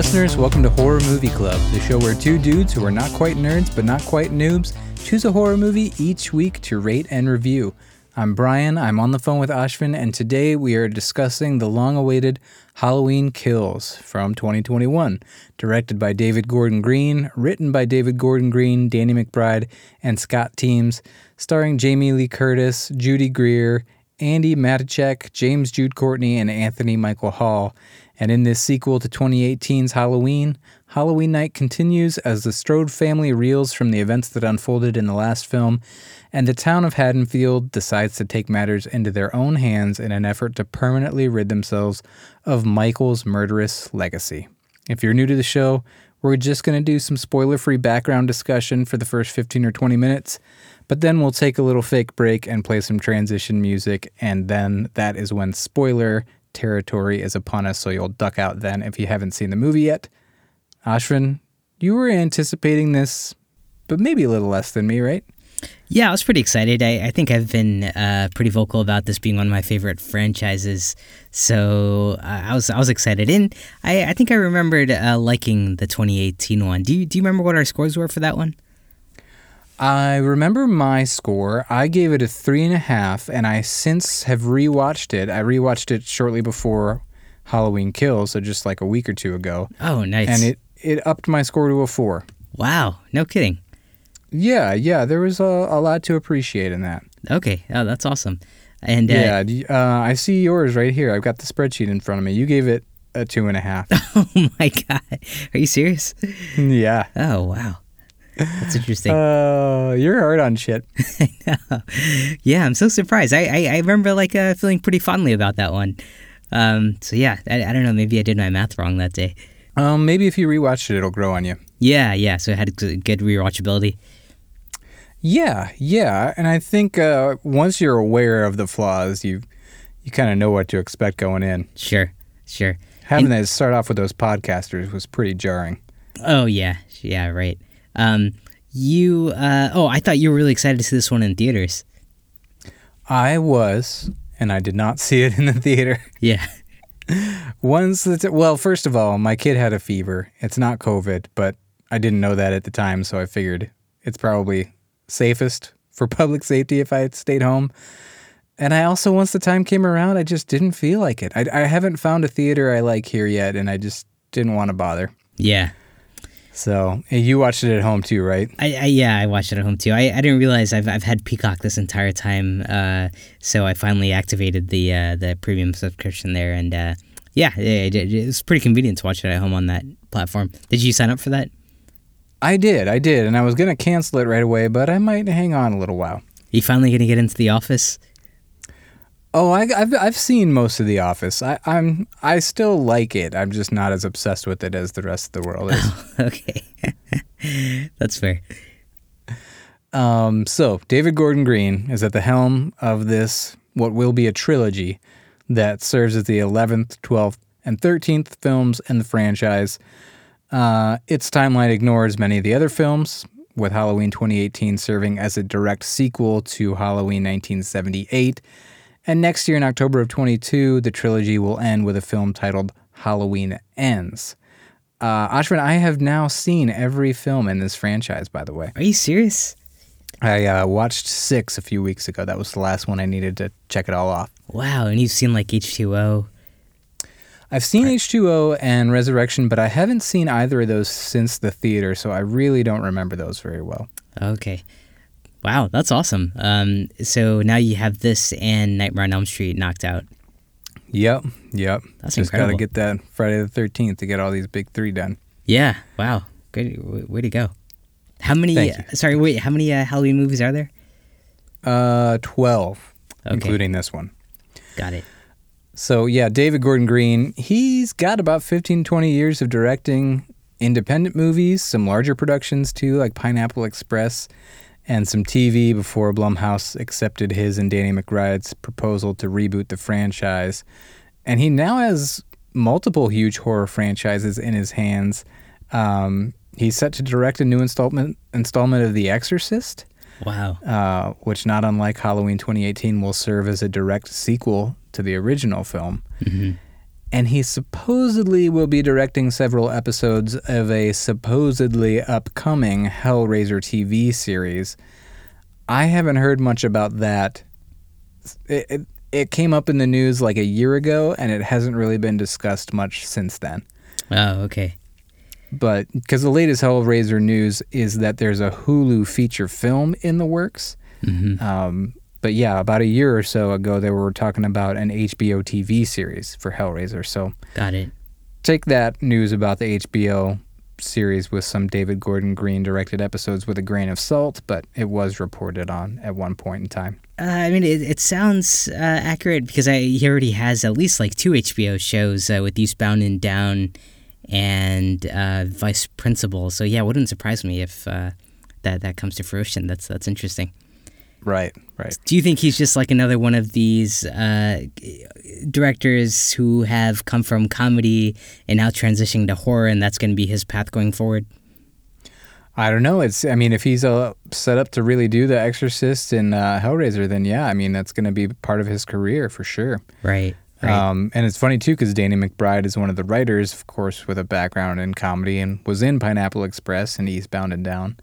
listeners. Welcome to Horror Movie Club, the show where two dudes who are not quite nerds but not quite noobs choose a horror movie each week to rate and review. I'm Brian, I'm on the phone with Ashvin, and today we are discussing the long awaited Halloween Kills from 2021, directed by David Gordon Green, written by David Gordon Green, Danny McBride, and Scott Teems, starring Jamie Lee Curtis, Judy Greer, Andi Matichak, James Jude Courtney, and Anthony Michael Hall. And in this sequel to 2018's Halloween, Halloween Night continues as the Strode family reels from the events that unfolded in the last film, and the town of Haddonfield decides to take matters into their own hands in an effort to permanently rid themselves of Michael's murderous legacy. If you're new to the show, we're just going to do some spoiler free background discussion for the first 15 or 20 minutes, but then we'll take a little fake break and play some transition music, and then that is when spoiler territory is upon us, so you'll duck out then if you haven't seen the movie yet. Ashwin, you were anticipating this, but maybe a little less than me, right? Yeah, I was pretty excited. I, I think I've been uh, pretty vocal about this being one of my favorite franchises, so uh, I was I was excited. And I, I think I remembered uh, liking the 2018 one. Do you do you remember what our scores were for that one? I remember my score. I gave it a three and a half, and I since have rewatched it. I rewatched it shortly before Halloween Kills, so just like a week or two ago. Oh, nice. And it, it upped my score to a four. Wow, no kidding. Yeah, yeah, there was a, a lot to appreciate in that. Okay, oh, that's awesome. And uh, yeah, uh, I see yours right here. I've got the spreadsheet in front of me. You gave it a two and a half. oh my god, are you serious? yeah. Oh wow. That's interesting. Uh, you're hard on shit. yeah, I'm so surprised. I I, I remember like uh, feeling pretty fondly about that one. Um, so yeah, I, I don't know. Maybe I did my math wrong that day. Um, maybe if you rewatch it, it'll grow on you. Yeah, yeah. So it had good rewatchability. Yeah, yeah, and I think uh, once you're aware of the flaws, you you kind of know what to expect going in. Sure, sure. Having and, to start off with those podcasters was pretty jarring. Oh yeah, yeah, right. Um, you, uh, oh, I thought you were really excited to see this one in theaters. I was, and I did not see it in the theater. Yeah. Once, the well, first of all, my kid had a fever. It's not COVID, but I didn't know that at the time, so I figured it's probably safest for public safety if I had stayed home. And I also, once the time came around, I just didn't feel like it. I, I haven't found a theater I like here yet, and I just didn't want to bother. Yeah, so you watched it at home too, right? I, I, yeah, I watched it at home too. I, I didn't realize I've I've had Peacock this entire time, uh, so I finally activated the uh, the premium subscription there, and uh, yeah, it, it, it, was pretty convenient to watch it at home on that platform. Did you sign up for that? I did, I did, and I was gonna cancel it right away, but I might hang on a little while. Are you finally gonna get into the office? Oh, I, have I've seen most of The Office. I, I'm I still like it. I'm just not as obsessed with it as the rest of the world is. Oh, okay, that's fair. Um, so David Gordon Green is at the helm of this what will be a trilogy that serves as the eleventh, twelfth, and thirteenth films in the franchise. Uh, its timeline ignores many of the other films, with Halloween 2018 serving as a direct sequel to Halloween 1978 and next year in October of 22, the trilogy will end with a film titled Halloween Ends. Uh, Ashwin, I have now seen every film in this franchise, by the way. Are you serious? I uh, watched six a few weeks ago. That was the last one I needed to check it all off. Wow, and you've seen like H2O? I've seen right. H2O and Resurrection, but I haven't seen either of those since the theater, so I really don't remember those very well. Okay. Wow, that's awesome. Um, so now you have this and Nightmare on Elm Street knocked out. Yep, yep. That's Just got to get that Friday the Thirteenth to get all these big three done. Yeah. Wow. Good. Way to go. How many? Uh, sorry. Wait. How many uh, Halloween movies are there? Uh, twelve, okay. including this one. Got it. So yeah, David Gordon Green. He's got about 15, 20 years of directing independent movies, some larger productions too, like Pineapple Express and some TV before Blumhouse accepted his and Danny McBride's proposal to reboot the franchise. And he now has multiple huge horror franchises in his hands. Um, he's set to direct a new installment installment of The Exorcist. Wow. Uh, which, not unlike Halloween 2018, will serve as a direct sequel to the original film. Mm-hmm. And he supposedly will be directing several episodes of a supposedly upcoming Hellraiser TV series. I haven't heard much about that. It, it, it came up in the news like a year ago, and it hasn't really been discussed much since then. Oh, okay. But because the latest Hellraiser news is that there's a Hulu feature film in the works. hmm Um, but yeah, about a year or so ago, they were talking about an HBO TV series for Hellraiser. So Got it. take that news about the HBO series with some David Gordon Green directed episodes with a grain of salt, but it was reported on at one point in time. Uh, I mean, it, it sounds uh, accurate because I, he already has at least like two HBO shows uh, with Eastbound and Down and uh, Vice Principal. So yeah, it wouldn't surprise me if uh, that that comes to fruition. That's that's interesting. Right, right. Do you think he's just like another one of these uh, directors who have come from comedy and now transitioning to horror, and that's going to be his path going forward? I don't know. It's. I mean, if he's uh, set up to really do The Exorcist and uh, Hellraiser, then yeah, I mean that's going to be part of his career for sure. Right. Right. Um, and it's funny too because Danny McBride is one of the writers, of course, with a background in comedy and was in Pineapple Express and Eastbound and Down.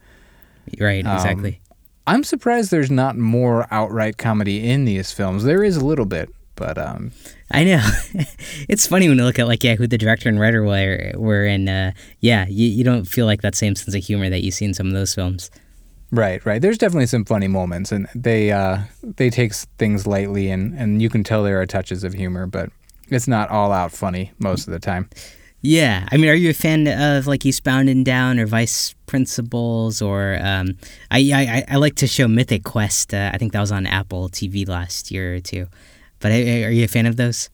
right. um, Exactly. I'm surprised there's not more outright comedy in these films. There is a little bit, but um, I know. it's funny when you look at like yeah, who the director and writer were, were and uh, yeah, you, you don't feel like that same sense of humor that you see in some of those films. right, right. There's definitely some funny moments, and they uh, they take things lightly, and and you can tell there are touches of humor, but it's not all out funny most of the time. Yeah, I mean, are you a fan of like Eastbound and Down or Vice Principals or um, I, I I like to show Mythic Quest. Uh, I think that was on Apple TV last year or two. But uh, are you a fan of those?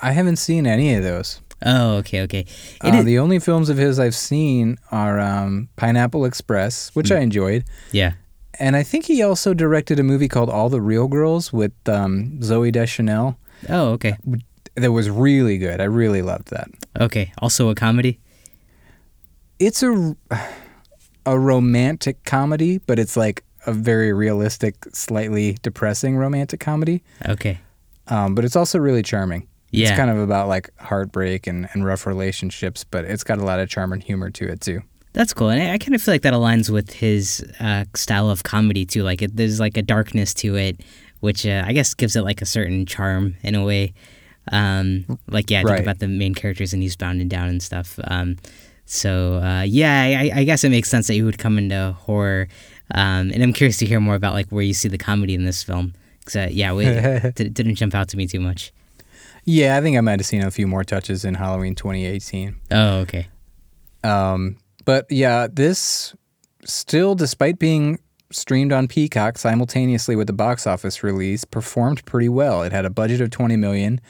I haven't seen any of those. Oh, okay, okay. Uh, is- the only films of his I've seen are um, Pineapple Express, which I enjoyed. yeah. And I think he also directed a movie called All the Real Girls with um, Zooey Deschanel. Oh, okay, That was really good. I really loved that. okay. Also a comedy. It's a a romantic comedy, but it's like a very realistic, slightly depressing romantic comedy. Okay. Um, but it's also really charming. Yeah. It's kind of about like heartbreak and, and rough relationships, but it's got a lot of charm and humor to it too. That's cool, and I, I kind of feel like that aligns with his uh, style of comedy too. Like, it, there's like a darkness to it, which uh, I guess gives it like a certain charm in a way. Um, like, yeah, I think Right. about the main characters in Eastbound and Down and stuff. Um, so uh, yeah, I, I guess it makes sense that you would come into horror, um, and I'm curious to hear more about like where you see the comedy in this film. Cause uh, yeah, we, it did- didn't jump out to me too much. Yeah, I think I might have seen a few more touches in Halloween 2018. Oh, okay. Um, but yeah, this still, despite being streamed on Peacock simultaneously with the box office release, performed pretty well. It had a budget of 20 million,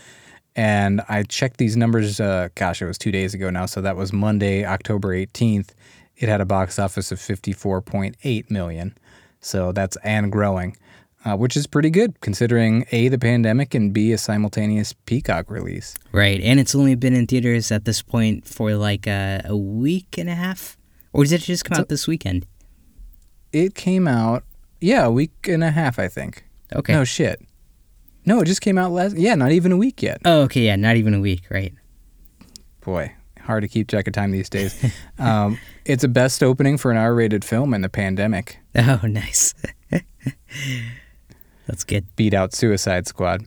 and I checked these numbers. Uh, gosh, it was two days ago now, so that was Monday, October 18th. It had a box office of 54.8 million, so that's and growing. Uh, which is pretty good considering A, the pandemic, and B, a simultaneous Peacock release. Right, and it's only been in theaters at this point for like uh, a week and a half, or did it just come out this weekend? It came out, yeah, a week and a half, I think. Okay. No shit. No, it just came out last. Yeah, not even a week yet. Oh, okay, yeah, not even a week, right? Boy, hard to keep track of time these days. um, it's a best opening for an R-rated film in the pandemic. Oh, nice. That's good. Beat out Suicide Squad.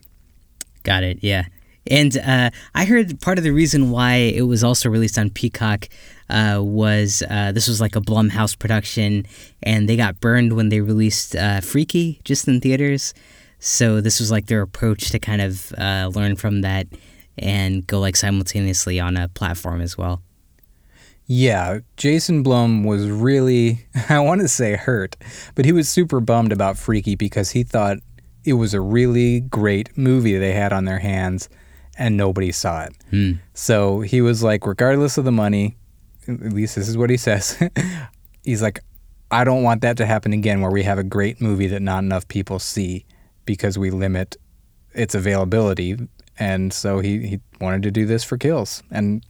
Got it. Yeah. And uh, I heard part of the reason why it was also released on Peacock uh, was uh, this was like a Blumhouse production, and they got burned when they released uh, Freaky just in theaters. So this was like their approach to kind of uh, learn from that and go like simultaneously on a platform as well. Yeah, Jason Blum was really, I want to say hurt, but he was super bummed about Freaky because he thought it was a really great movie they had on their hands and nobody saw it. Hmm. So he was like, regardless of the money, at least this is what he says, he's like, I don't want that to happen again where we have a great movie that not enough people see because we limit its availability. And so he, he wanted to do this for kills. And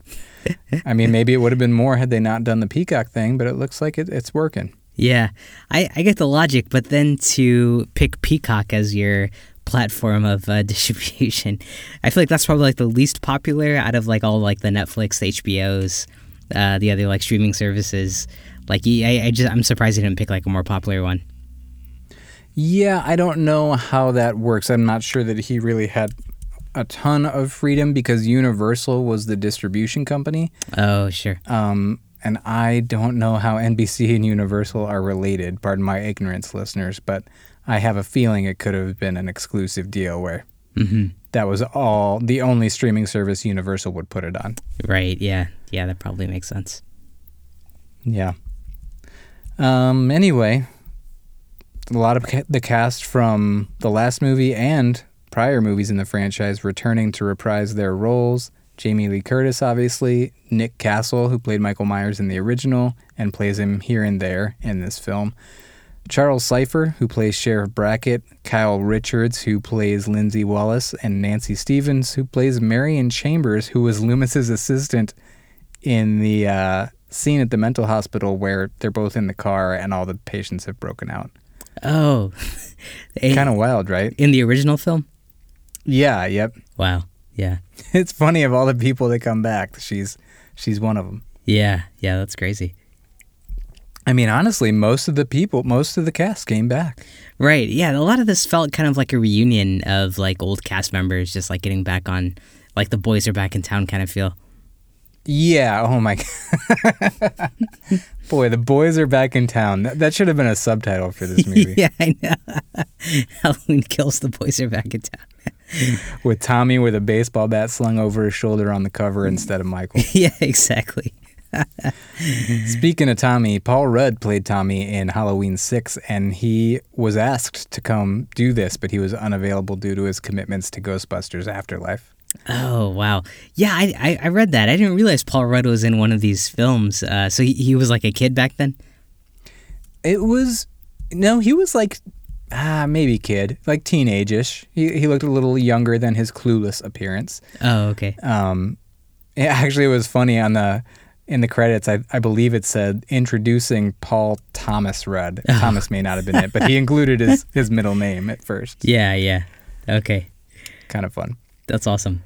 I mean, maybe it would have been more had they not done the Peacock thing, but it looks like it, it's working. Yeah, I, I get the logic, but then to pick Peacock as your platform of uh, distribution. I feel like that's probably like the least popular out of like all like the Netflix, HBOs, uh, the other like streaming services. Like I, I just I'm surprised he didn't pick like a more popular one. Yeah, I don't know how that works. I'm not sure that he really had a ton of freedom because Universal was the distribution company. Oh, sure. Um, and I don't know how NBC and Universal are related. Pardon my ignorance, listeners, but I have a feeling it could have been an exclusive deal where hmm that was all the only streaming service Universal would put it on. Right. Yeah. Yeah. That probably makes sense. Yeah. Um. Anyway, a lot of the cast from the last movie and prior movies in the franchise returning to reprise their roles. Jamie Lee Curtis, obviously, Nick Castle, who played Michael Myers in the original and plays him here and there in this film. Charles Cipher, who plays Sheriff Brackett, Kyle Richards, who plays Lindsey Wallace, and Nancy Stevens, who plays Marion Chambers, who was Loomis's assistant in the uh, scene at the mental hospital where they're both in the car and all the patients have broken out. Oh, Kind of wild, right? in the original film. Yeah, yep. Wow. Yeah. It's funny of all the people that come back, she's she's one of them. Yeah. Yeah. That's crazy. I mean, honestly, most of the people, most of the cast came back. Right. Yeah. A lot of this felt kind of like a reunion of like old cast members, just like getting back on, like the boys are back in town kind of feel. Yeah. Oh my. god. Boy, the boys are back in town. That, that should have been a subtitle for this movie. yeah, I know. Halloween kills the boys are back in town. With Tommy with a baseball bat slung over his shoulder on the cover mm. instead of Michael. yeah, exactly. Speaking of Tommy, Paul Rudd played Tommy in Halloween 6, and he was asked to come do this, but he was unavailable due to his commitments to Ghostbusters Afterlife. Oh wow. Yeah, I, I I read that. I didn't realize Paul Rudd was in one of these films. Uh, so he, he was like a kid back then. It was, no, he was like, ah, maybe kid, like teenage ish. He, he looked a little younger than his clueless appearance. Oh okay. Um, it actually it was funny on the in the credits. I, I believe it said introducing Paul Thomas Rudd. Thomas may not have been it, but he included his his middle name at first. Yeah, yeah. Okay, Kind of fun. That's awesome.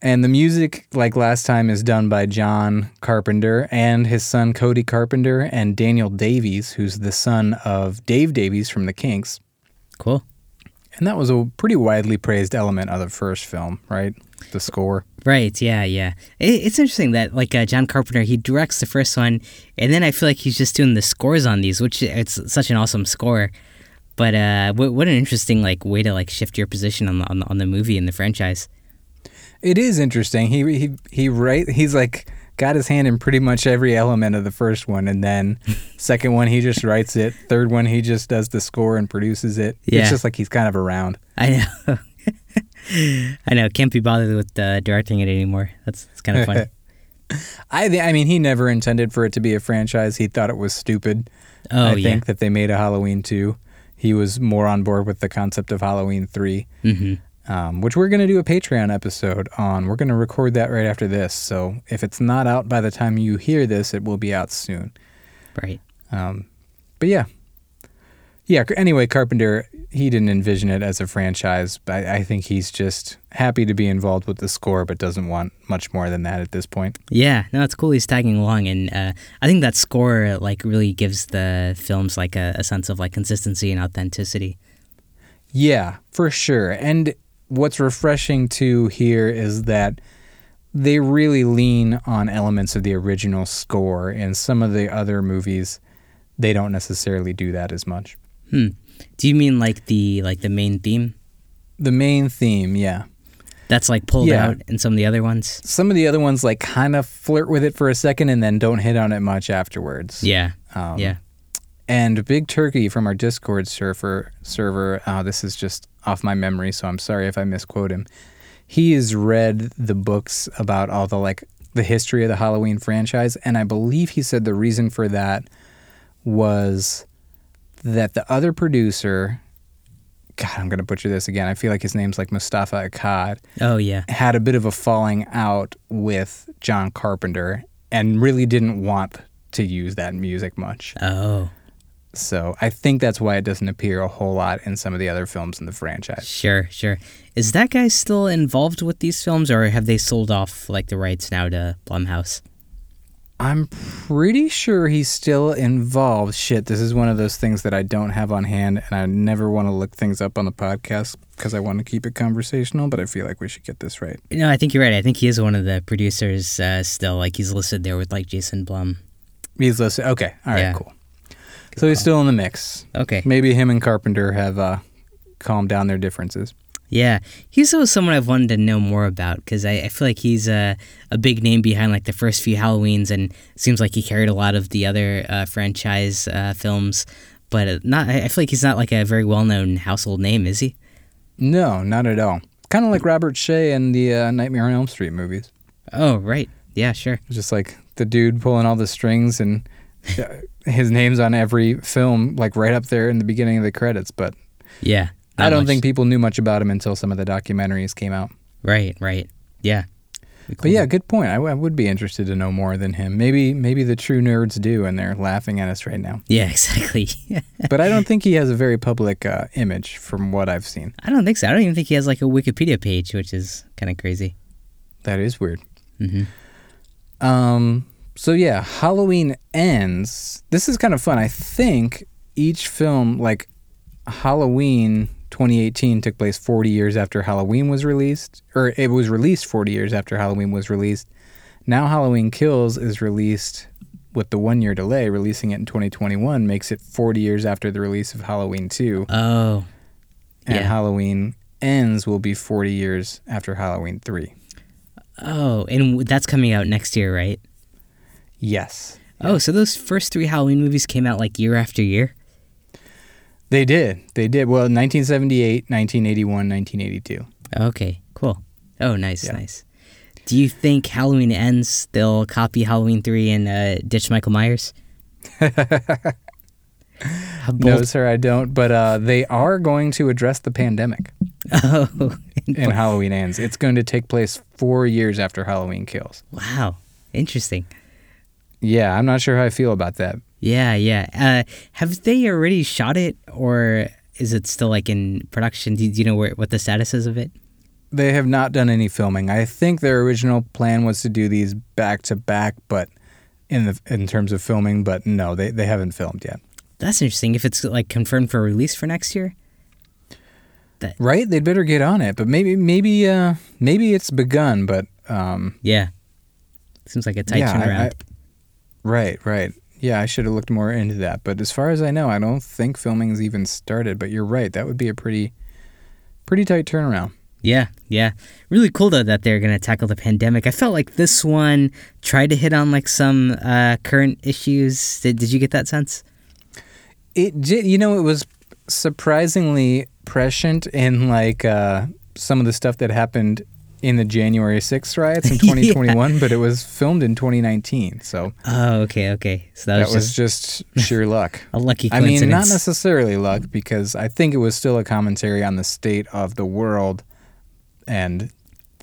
And the music, like last time, is done by John Carpenter and his son Cody Carpenter and Daniel Davies, who's the son of Dave Davies from the Kinks. Cool. And that was a pretty widely praised element of the first film, right? The score. Right. Yeah. Yeah. It, it's interesting that like uh, John Carpenter, he directs the first one, and then I feel like he's just doing the scores on these, which it's such an awesome score. But uh, what, what an interesting like way to like shift your position on the on the, on the movie and the franchise. It is interesting. He he he right. He's like got his hand in pretty much every element of the first one, and then second one he just writes it. Third one he just does the score and produces it. Yeah. It's just like he's kind of around. I know. I know. Can't be bothered with uh, directing it anymore. That's, that's kind of funny. I thi- I mean he never intended for it to be a franchise. He thought it was stupid. Oh I yeah. think that they made a Halloween two. He was more on board with the concept of Halloween three. hmm um, which we're going to do a Patreon episode on. We're going to record that right after this. So if it's not out by the time you hear this, it will be out soon. Right. Um, but yeah. Yeah, anyway, Carpenter, he didn't envision it as a franchise, but I, I think he's just happy to be involved with the score, but doesn't want much more than that at this point. Yeah. No, it's cool. He's tagging along, and uh, I think that score like really gives the films like a, a sense of like consistency and authenticity. Yeah, for sure. And what's refreshing too here is that they really lean on elements of the original score. In some of the other movies, they don't necessarily do that as much. Hmm. Do you mean like the like the main theme The main theme, yeah. that's like pulled Yeah. out in some of the other ones? Some of the other ones like kind of flirt with it for a second and then don't hit on it much afterwards. Yeah. Um, yeah. And Big Turkey from our Discord server, server uh, this is just off my memory, so I'm sorry if I misquote him. He has read the books about all the like the history of the Halloween franchise, and I believe he said the reason for that was that the other producer, God, I'm gonna butcher this again. I feel like his name's like Moustapha Akkad, Oh yeah. had a bit of a falling out with John Carpenter, and really didn't want to use that music much. Oh. So I think that's why it doesn't appear a whole lot in some of the other films in the franchise. Sure, sure. Is that guy still involved with these films, or have they sold off like the rights now to Blumhouse? I'm pretty sure he's still involved. Shit, this is one of those things that I don't have on hand, and I never want to look things up on the podcast because I want to keep it conversational. But I feel like we should get this right. No, I think you're right. I think he is one of the producers uh, still. Like he's listed there with like Jason Blum. He's listed. Okay, all right, Yeah. cool. So he's still in the mix. Okay. Maybe him and Carpenter have uh, calmed down their differences. Yeah, he's always someone I've wanted to know more about because I, I feel like he's a, a big name behind like the first few Halloweens, and seems like he carried a lot of the other uh, franchise uh, films. But uh, not, I feel like he's not like a very well known household name, is he? No, not at all. Kind of like Robert Shaye in the uh, Nightmare on Elm Street movies. Oh, right. Yeah, sure. Just like the dude pulling all the strings and uh, his name's on every film, like right up there in the beginning of the credits. But Yeah. I don't much- think people knew much about him until some of the documentaries came out. Right, right. Yeah. But yeah, good point. I, w- I would be interested to know more than him. Maybe maybe the true nerds do, and they're laughing at us right now. Yeah, exactly. But I don't think he has a very public uh, image from what I've seen. I don't think so. I don't even think he has like a Wikipedia page, which is kind of crazy. That is weird. hmm Um. So yeah, Halloween ends. This is kind of fun. I think each film, like Halloween 2018, took place 40 years after Halloween was released, or it was released 40 years after Halloween was released. Now Halloween Kills is released with the one year delay, releasing it in 2021 makes it 40 years after the release of Halloween 2, Oh, and yeah. Halloween ends will be 40 years after Halloween 3. oh, and that's coming out next year, right? Yes. Oh, so those first three Halloween movies came out like year after year? They did. They did. Well, 1978, 1981, 1982. Okay, cool. Oh, nice, Yeah. nice. Do you think Halloween ends, they'll copy Halloween 3 and uh, ditch Michael Myers? No, sir, I don't. But uh, they are going to address the pandemic Oh, in Halloween Ends. It's going to take place four years after Halloween Kills. wow. Interesting. Yeah, I'm not sure how I feel about that. Yeah, yeah. Uh, have they already shot it, or is it still like in production? Do, do you know where, what the status is of it? They have not done any filming. I think their original plan was to do these back to back, but in the in terms of filming, but no, they, they haven't filmed yet. That's interesting. If it's like confirmed for release for next year, Right? They'd better get on it. But maybe maybe uh maybe it's begun, but um yeah. Seems like a tight yeah, I- turnaround. I- right, right. Yeah, I should have looked more into that. But as far as I know, I don't think filming's even started. But you're right. That would be a pretty, pretty tight turnaround. Yeah, yeah. Really cool though that they're gonna tackle the pandemic. I felt like this one tried to hit on like some uh, current issues. Did, did you get that sense? It did. You know, it was surprisingly prescient in like uh, some of the stuff that happened in the January 6th riots in Yeah. 2021, but it was filmed in 2019. So Oh, okay, okay. So that, that was, was just just sheer luck. a lucky I mean, not necessarily luck, because I think it was still a commentary on the state of the world, and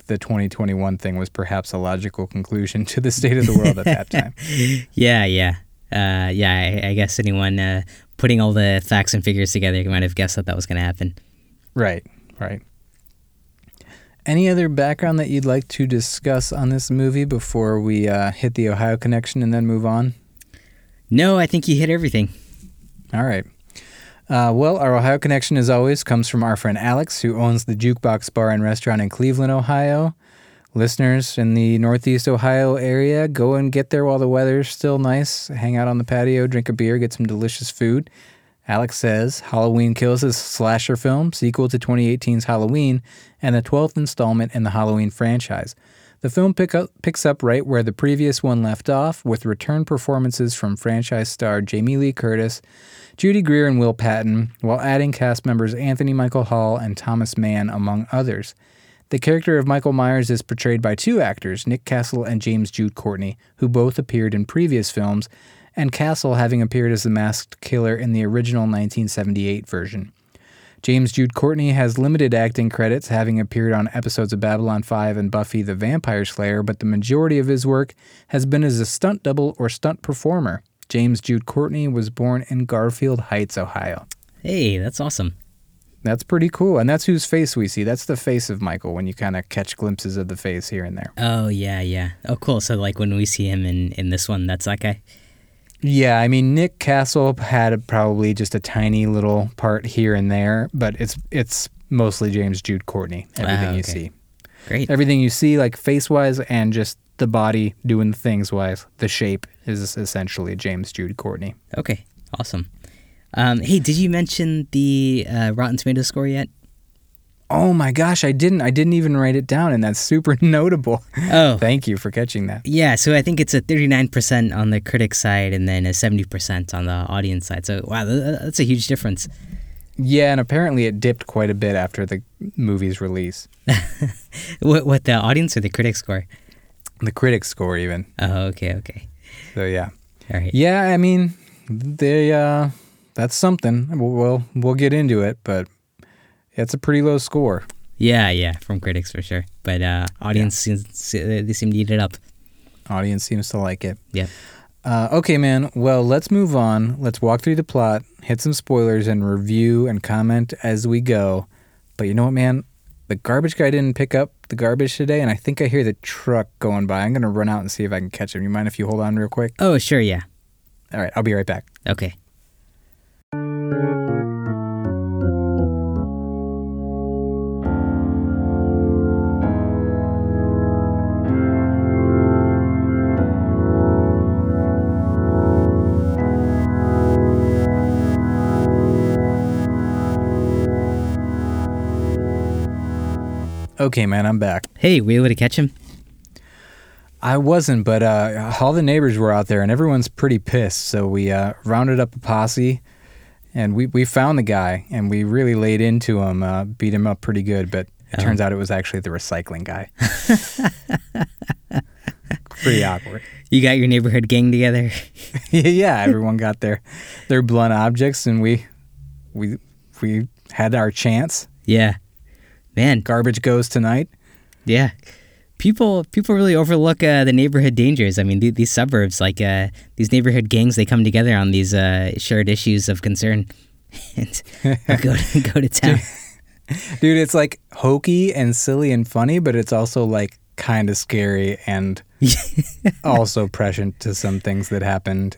the 2021 thing was perhaps a logical conclusion to the state of the world at that time. yeah, yeah, uh, yeah. I, I guess anyone uh, putting all the facts and figures together might have guessed that that was gonna happen. Right, right. Any other background that you'd like to discuss on this movie before we uh, hit the Ohio connection and then move on? No, I think you hit everything. All right. Uh, well, our Ohio connection, as always, comes from our friend Alex, who owns the Jukebox Bar and Restaurant in Cleveland, Ohio. Listeners in the Northeast Ohio area, go and get there while the weather's still nice. Hang out on the patio, drink a beer, get some delicious food. Alex says Halloween Kills is a slasher film, sequel to 2018's Halloween, and the 12th installment in the Halloween franchise. The film pick up, picks up right where the previous one left off, with return performances from franchise star Jamie Lee Curtis, Judy Greer, and Will Patton, while adding cast members Anthony Michael Hall and Thomas Mann, among others. The character of Michael Myers is portrayed by two actors, Nick Castle and James Jude Courtney, who both appeared in previous films, and Castle having appeared as the masked killer in the original 1978 version. James Jude Courtney has limited acting credits, having appeared on episodes of Babylon 5 and Buffy the Vampire Slayer, but the majority of his work has been as a stunt double or stunt performer. James Jude Courtney was born in Garfield Heights, Ohio. Hey, that's awesome. That's pretty cool. And that's whose face we see. That's the face of Michael when you kind of catch glimpses of the face here and there. Oh yeah, yeah. Oh cool. So like when we see him in in this one, that's that guy. Yeah, I mean Nick Castle had probably just a tiny little part here and there, but it's it's mostly James Jude Courtney. Everything you okay. see, Great. everything you see, like face wise and just the body doing things wise, the shape is essentially James Jude Courtney. Okay. Awesome. Um, hey, did you mention the uh, Rotten Tomato score yet? Oh my gosh, I didn't. I didn't even write it down, and that's super notable. Oh, Thank you for catching that. yeah. So I think it's a 39% on the critic side and then a 70% on the audience side. So wow, that's a huge difference. Yeah, and apparently it dipped quite a bit after the movie's release. What, what the audience or the critic score? The critics score even. Oh, okay, okay. So yeah. All right. Yeah, I mean, they uh that's something. We'll we'll, we'll get into it, but it's a pretty low score. Yeah, yeah, from critics for sure. But uh, audience seems they seem to eat it up. Audience seems to like it. Yeah. Uh, okay, man. Well, let's move on. Let's walk through the plot, hit some spoilers, and review and comment as we go. But you know what, man? The garbage guy didn't pick up the garbage today, and I think I hear the truck going by. I'm gonna run out and see if I can catch him. You mind if you hold on real quick? Oh, sure, yeah. All right, I'll be right back. Okay. Okay, man, I'm back. Hey, we able to catch him? I wasn't, but uh, all the neighbors were out there, and everyone's pretty pissed. So we uh, rounded up a posse, and we, we found the guy, and we really laid into him, uh, beat him up pretty good. But it turns out it was actually the recycling guy. pretty awkward. You got your neighborhood gang together? yeah, everyone got their their blunt objects, and we we we had our chance. yeah. Man, Garbage goes tonight. yeah. People people really overlook uh, the neighborhood dangers. I mean, th- these suburbs, like uh, these neighborhood gangs, they come together on these uh, shared issues of concern and go to, go to town. Dude, it's like hokey and silly and funny, but it's also like kind of scary and also prescient to some things that happened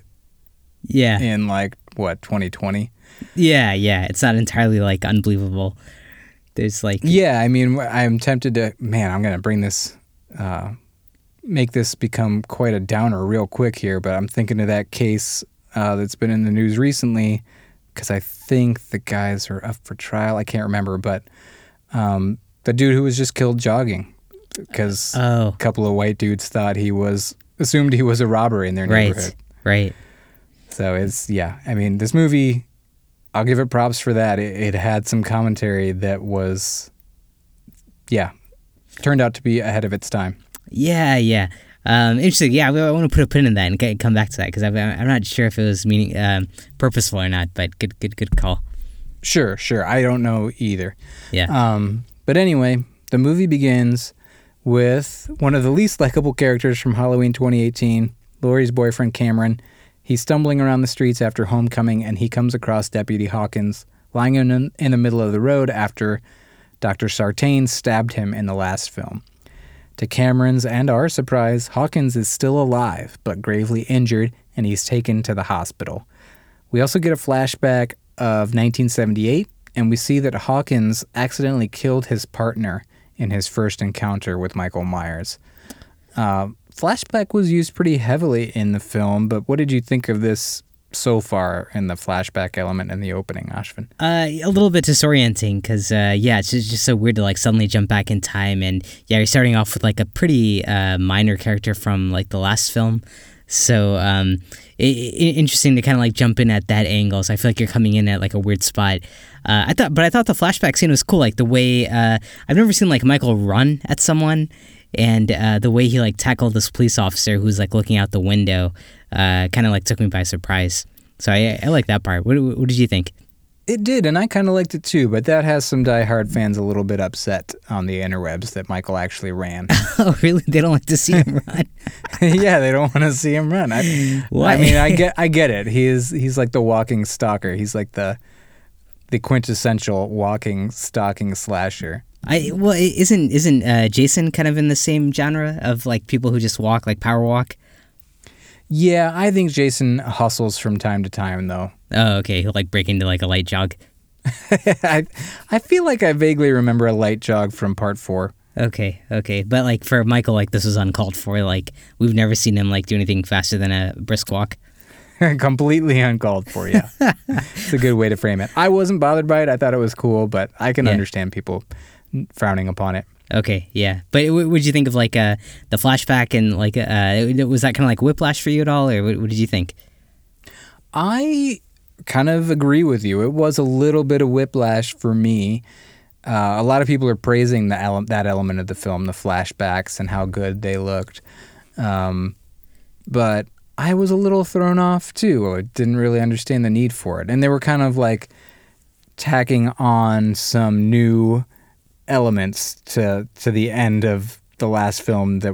yeah, in like what 2020. yeah, yeah. It's not entirely like unbelievable. There's like Yeah, I mean, I'm tempted to man, I'm gonna bring this, uh, make this become quite a downer real quick here. But I'm thinking of that case uh, that's been in the news recently because I think the guys are up for trial. I can't remember, but um, the dude who was just killed jogging because oh, a couple of white dudes thought he was assumed he was a robber in their neighborhood. right, neighborhood. right. So it's yeah. I mean, this movie, I'll give it props for that. It, it had some commentary that was, yeah, turned out to be ahead of its time. Yeah, yeah. Um, interesting. Yeah, I want to put a pin in that and get, come back to that because I'm, I'm not sure if it was meaning um, purposeful or not. But good, good, good call. Sure, sure. I don't know either. Yeah. Um, but anyway, the movie begins with one of the least likable characters from Halloween 2018, Laurie's boyfriend Cameron. He's stumbling around the streets after homecoming and he comes across Deputy Hawkins lying in, in the middle of the road after Dr. Sartain stabbed him in the last film. To Cameron's and our surprise, Hawkins is still alive but gravely injured and he's taken to the hospital. We also get a flashback of 1978, and we see that Hawkins accidentally killed his partner in his first encounter with Michael Myers. Uh, flashback was used pretty heavily in the film, but what did you think of this so far in the flashback element in the opening, Ashvin? Uh, a little bit disorienting because uh, yeah, it's just, just so weird to like suddenly jump back in time and yeah, you're starting off with like a pretty uh, minor character from like the last film, so um, i i interesting to kind of like jump in at that angle. So I feel like you're coming in at like a weird spot. Uh, I thought, but I thought the flashback scene was cool, like the way uh, I've never seen like Michael run at someone. And uh, the way he like tackled this police officer who's like looking out the window, uh, kind of like took me by surprise. So I, I like that part. What, what did you think? It did, and I kind of liked it too, but that has some diehard fans a little bit upset on the interwebs that Michael actually ran. oh, really? They don't like to see him run. yeah, they don't want to see him run. I, Why? I mean, I get, I get it. He is, he's like the walking stalker. He's like the, the quintessential walking stalking slasher. I well, isn't isn't uh, Jason kind of in the same genre of like people who just walk like power walk? Yeah, I think Jason hustles from time to time, though. Oh, okay. He'll like break into like a light jog. I, I feel like I vaguely remember a light jog from part four. Okay, okay. But like for Michael, like this is uncalled for. Like we've never seen him like do anything faster than a brisk walk. Completely uncalled for, yeah. it's a good way to frame it. I wasn't bothered by it. I thought it was cool, but I can Yeah. understand people frowning upon it. Okay, yeah. But what would you think of like uh, the flashback and like uh, was that kind of like whiplash for you at all, or what, what did you think? I kind of agree with you. It was a little bit of whiplash for me. Uh, a lot of people are praising the ele- that element of the film, the flashbacks and how good they looked. Um, but I was a little thrown off too. I didn't really understand the need for it. And they were kind of like tacking on some new elements to to the end of the last film that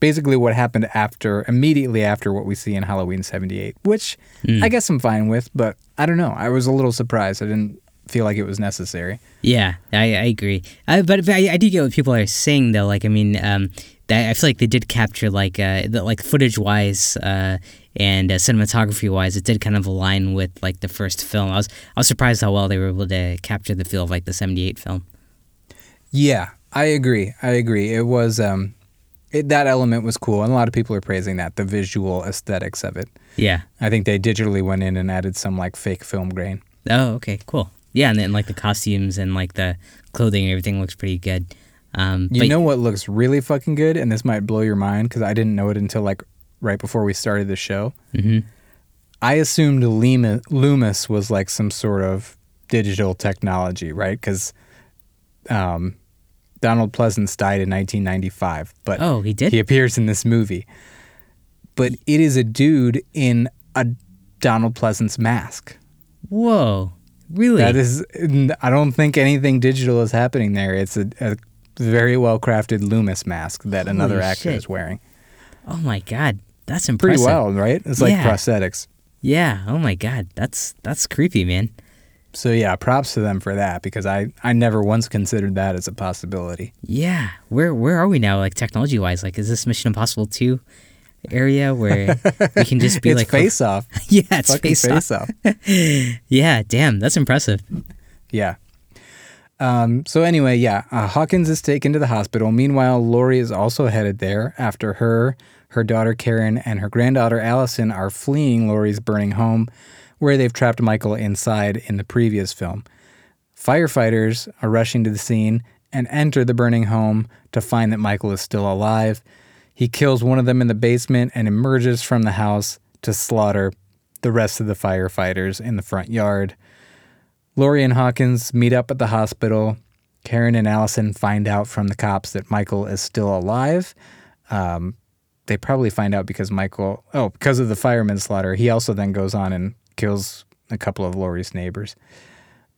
basically what happened after immediately after what we see in Halloween 78, which I guess I'm fine with, but I don't know. I was a little surprised. I didn't feel like it was necessary. Yeah, I, I agree. I, but, but I, I do get what people are saying though. Like, I mean, um, that, I feel like they did capture like uh, the, like footage wise uh, and uh, cinematography wise, it did kind of align with like the first film. I was I was surprised how well they were able to capture the feel of like the '78 film. Yeah, I agree. I agree. It was um it, that element was cool and a lot of people are praising that, the visual aesthetics of it. Yeah. I think they digitally went in and added some like fake film grain. Oh, okay, cool. Yeah, and then like the costumes and like the clothing and everything looks pretty good. Um, You but- know what looks really fucking good and this might blow your mind cuz I didn't know it until like right before we started the show. Mhm. I assumed Lima, Loomis was like some sort of digital technology, right? Because um, Donald Pleasence died in 1995, but Oh, he did? he appears in this movie. But it is a dude in a Donald Pleasence mask. Whoa, really? That is, I don't think anything digital is happening there. It's a, a very well crafted Loomis mask that another actor shit. is wearing. oh my god, that's impressive. Pretty well, right? It's like Yeah. prosthetics. Yeah. Oh my god, that's that's creepy, man. So yeah, props to them for that because I, I never once considered that as a possibility. Yeah. Where where are we now, like technology wise? Like, is this Mission Impossible two area where we can just be it's like face off. Yeah, it's face, face off. off. Yeah. Damn, that's impressive. Yeah. Um, so anyway, yeah, uh, Hawkins is taken to the hospital. Meanwhile, Laurie is also headed there after her, her daughter Karen, and her granddaughter Allyson are fleeing Laurie's burning home, where they've trapped Michael inside in the previous film. Firefighters are rushing to the scene and enter the burning home to find that Michael is still alive. He kills one of them in the basement and emerges from the house to slaughter the rest of the firefighters in the front yard. Laurie and Hawkins meet up at the hospital. Karen and Allyson find out from the cops that Michael is still alive. Um, they probably find out because Michael, oh, because of the fireman slaughter. He also then goes on and kills a couple of Laurie's neighbors.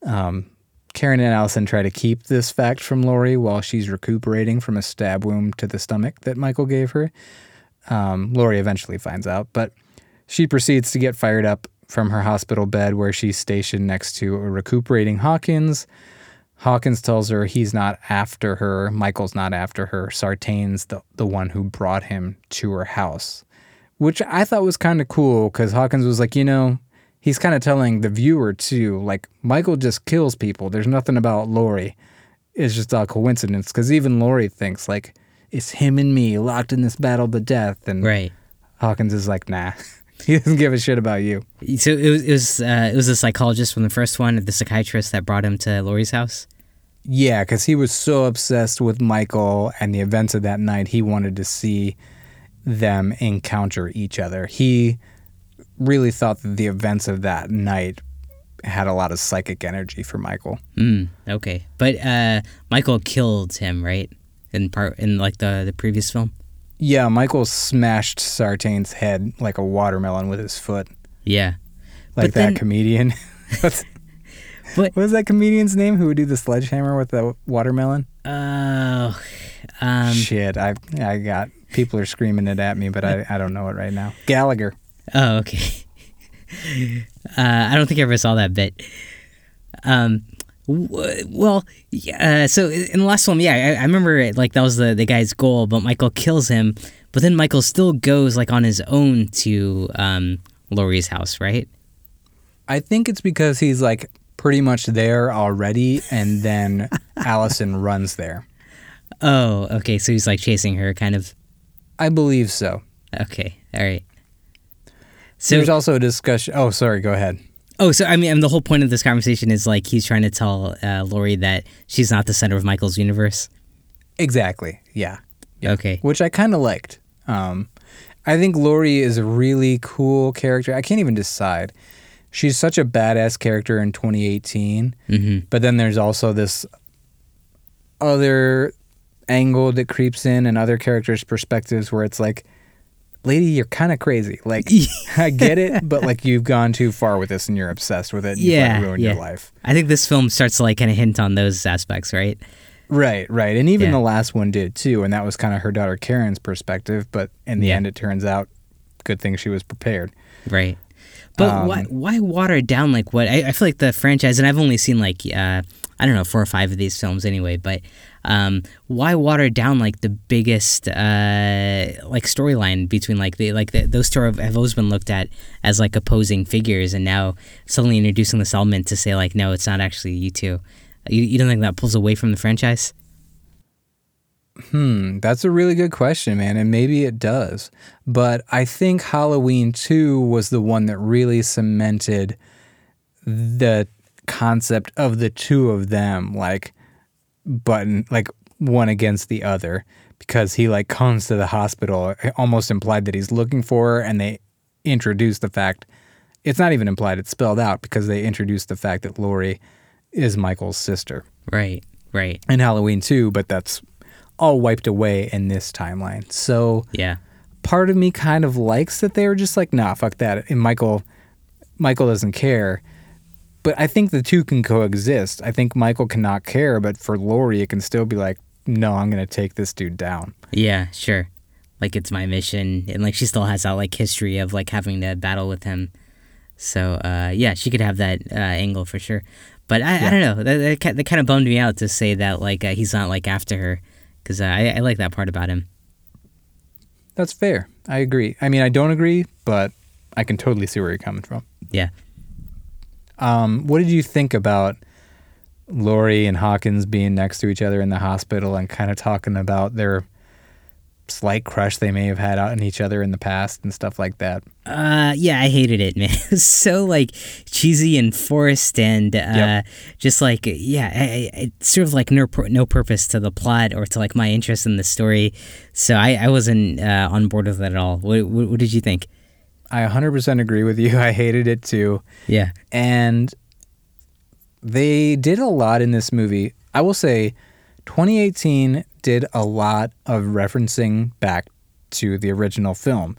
Um, Karen and Allyson try to keep this fact from Laurie while she's recuperating from a stab wound to the stomach that Michael gave her. Um, Laurie eventually finds out, but she proceeds to get fired up from her hospital bed where she's stationed next to a recuperating Hawkins. Hawkins tells her he's not after her. Michael's not after her. Sartain's the, the one who brought him to her house, which I thought was kind of cool because Hawkins was like, you know, he's kind of telling the viewer too, like, Michael just kills people. There's nothing about Laurie. It's just a coincidence because even Laurie thinks, like, it's him and me locked in this battle to death. And Right. Hawkins is like, nah, he doesn't give a shit about you. So it was it was uh, it was a psychologist from the first one, the psychiatrist that brought him to Laurie's house. Yeah, because he was so obsessed with Michael and the events of that night, he wanted to see them encounter each other. He really thought that the events of that night had a lot of psychic energy for Michael. Mm, okay, but uh, Michael killed him, right? In part in like the the previous film. Yeah, Michael smashed Sartain's head like a watermelon with his foot, Yeah. like But that then- comedian. But- what was that comedian's name who would do the sledgehammer with the watermelon? Oh, um, Shit, I I got people are screaming it at me, but I, I don't know it right now. Gallagher. Oh, okay. uh, I don't think I ever saw that bit. Um, w- well, yeah, uh, so in the last film, yeah, I, I remember it, like that was the the guy's goal, but Michael kills him. But then Michael still goes like on his own to um, Laurie's house, right? I think it's because he's like pretty much there already, and then Allyson runs there. Oh, okay. So he's like chasing her, kind of. I believe so. Okay, all right. So There's also a discussion. Oh, sorry. Go ahead. Oh, so I mean, the whole point of this conversation is like he's trying to tell uh, Laurie that she's not the center of Michael's universe. Exactly. Yeah. Yeah. Okay. Which I kind of liked. Um, I think Laurie is a really cool character. I can't even decide. She's such a badass character in 2018, hmm but then there's also this other angle that creeps in and other characters' perspectives where it's like, lady, you're kind of crazy. Like, I get it, but like you've gone too far with this and you're obsessed with it. And you've Yeah, like, ruined yeah. your life. I think this film starts to like kind of hint on those aspects, right? Right, right. And even Yeah. the last one did too. And that was kind of her daughter Karen's perspective. But in the Yeah. end, it turns out good thing she was prepared. Right. But Um, why why water it down like what? I, I feel like the franchise, and I've only seen like uh, I don't know four or five of these films anyway. But um, why water down like the biggest uh, like storyline between like the like the, those two have have always been looked at as like opposing figures, and now suddenly introducing this element to say like no, it's not actually you two. You, you don't think that pulls away from the franchise? Hmm, that's a really good question, man. And maybe it does. But I think Halloween 2 was the one that really cemented the concept of the two of them, like, button, like one against the other. Because he, like, comes to the hospital, it almost implied that he's looking for her, and they introduce the fact it's not even implied, it's spelled out because they introduced the fact that Laurie is Michael's sister Right. Right. in Halloween 2, but that's all wiped away in this timeline. So Yeah. part of me kind of likes that they were just like, nah, fuck that. And Michael Michael doesn't care. But I think the two can coexist. I think Michael cannot care, but for Laurie it can still be like, no, I'm gonna take this dude down. Yeah, sure. Like it's my mission, and like she still has that like history of like having to battle with him. So uh, yeah, she could have that uh, angle for sure. But I, I don't know. That, that, that kind of bummed me out to say that like uh, he's not like after her, because uh, I, I like that part about him. That's fair. I agree. I mean I don't agree, but I can totally see where you're coming from. Yeah. Um, what did you think about Laurie and Hawkins being next to each other in the hospital and kind of talking about their slight crush they may have had on each other in the past and stuff like that? Uh, yeah, I hated it, man. It was so like cheesy and forced, and uh, Yep. just like yeah, I, I, it's sort of like no no purpose to the plot or to like my interest in the story. So I, I wasn't uh, on board with that at all. What, what, what did you think? I 100% agree with you. I hated it too. Yeah. And they did a lot in this movie. I will say 2018 did a lot of referencing back to the original film,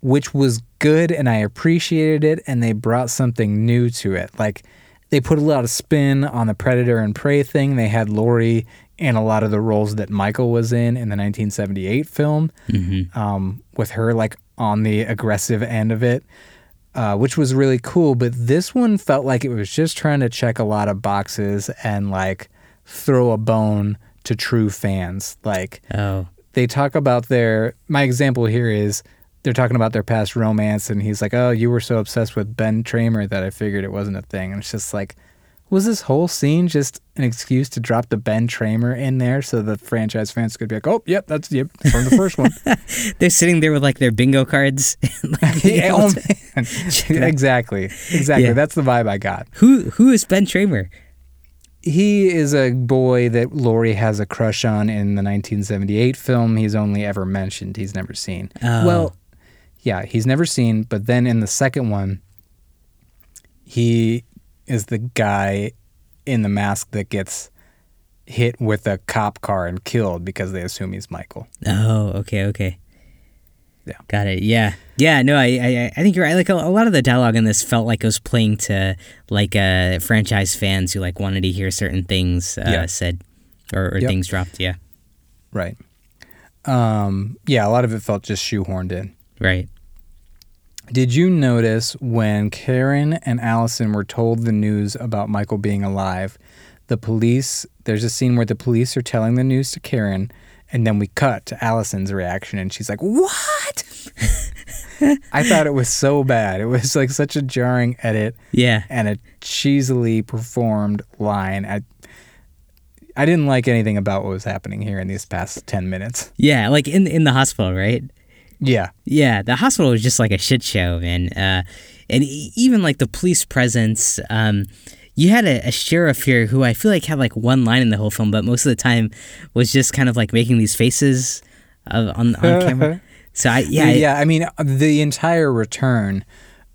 which was good and I appreciated it and they brought something new to it. Like they put a lot of spin on the predator and prey thing. They had Laurie in a lot of the roles that Michael was in in the 1978 film Mm-hmm. um, with her like on the aggressive end of it, uh, which was really cool. But this one felt like it was just trying to check a lot of boxes and like throw a bone to true fans. Like Oh. they talk about their, my example here is they're talking about their past romance, and he's like, Oh, you were so obsessed with Ben Tramer that I figured it wasn't a thing. And it's just like, was this whole scene just an excuse to drop the Ben Tramer in there so the franchise fans could be like, oh, yep, that's yep, from the first one. They're sitting there with like their bingo cards. like, yeah, oh, exactly. Exactly. Yeah. That's the vibe I got. Who who is Ben Tramer? He is a boy that Laurie has a crush on in the 1978 film. He's only ever mentioned. He's never seen. Oh. Well, yeah, he's never seen. But then in the second one, he is the guy in the mask that gets hit with a cop car and killed because they assume he's Michael. Oh, okay, okay. Yeah. Got it. Yeah. Yeah. No, I, I, I think you're right. Like a, a lot of the dialogue in this felt like it was playing to like uh, franchise fans who like wanted to hear certain things uh, Yeah. said or, or Yep. things dropped. Yeah. Right. Um, yeah, a lot of it felt just shoehorned in. Right. Did you notice when Karen and Allyson were told the news about Michael being alive? The police, there's a scene where the police are telling the news to Karen, and then we cut to Allyson's reaction, and she's like, What? I thought it was so bad. It was like such a jarring edit Yeah. and a cheesily performed line. I, I didn't like anything about what was happening here in these past 10 minutes. Yeah. Like in in the hospital, right? Yeah. Yeah, the hospital was just like a shit show, man. Uh, and even like the police presence, um, you had a, a sheriff here who I feel like had like one line in the whole film, but most of the time was just kind of like making these faces of, on on camera. So I yeah Yeah, I- I mean, the entire return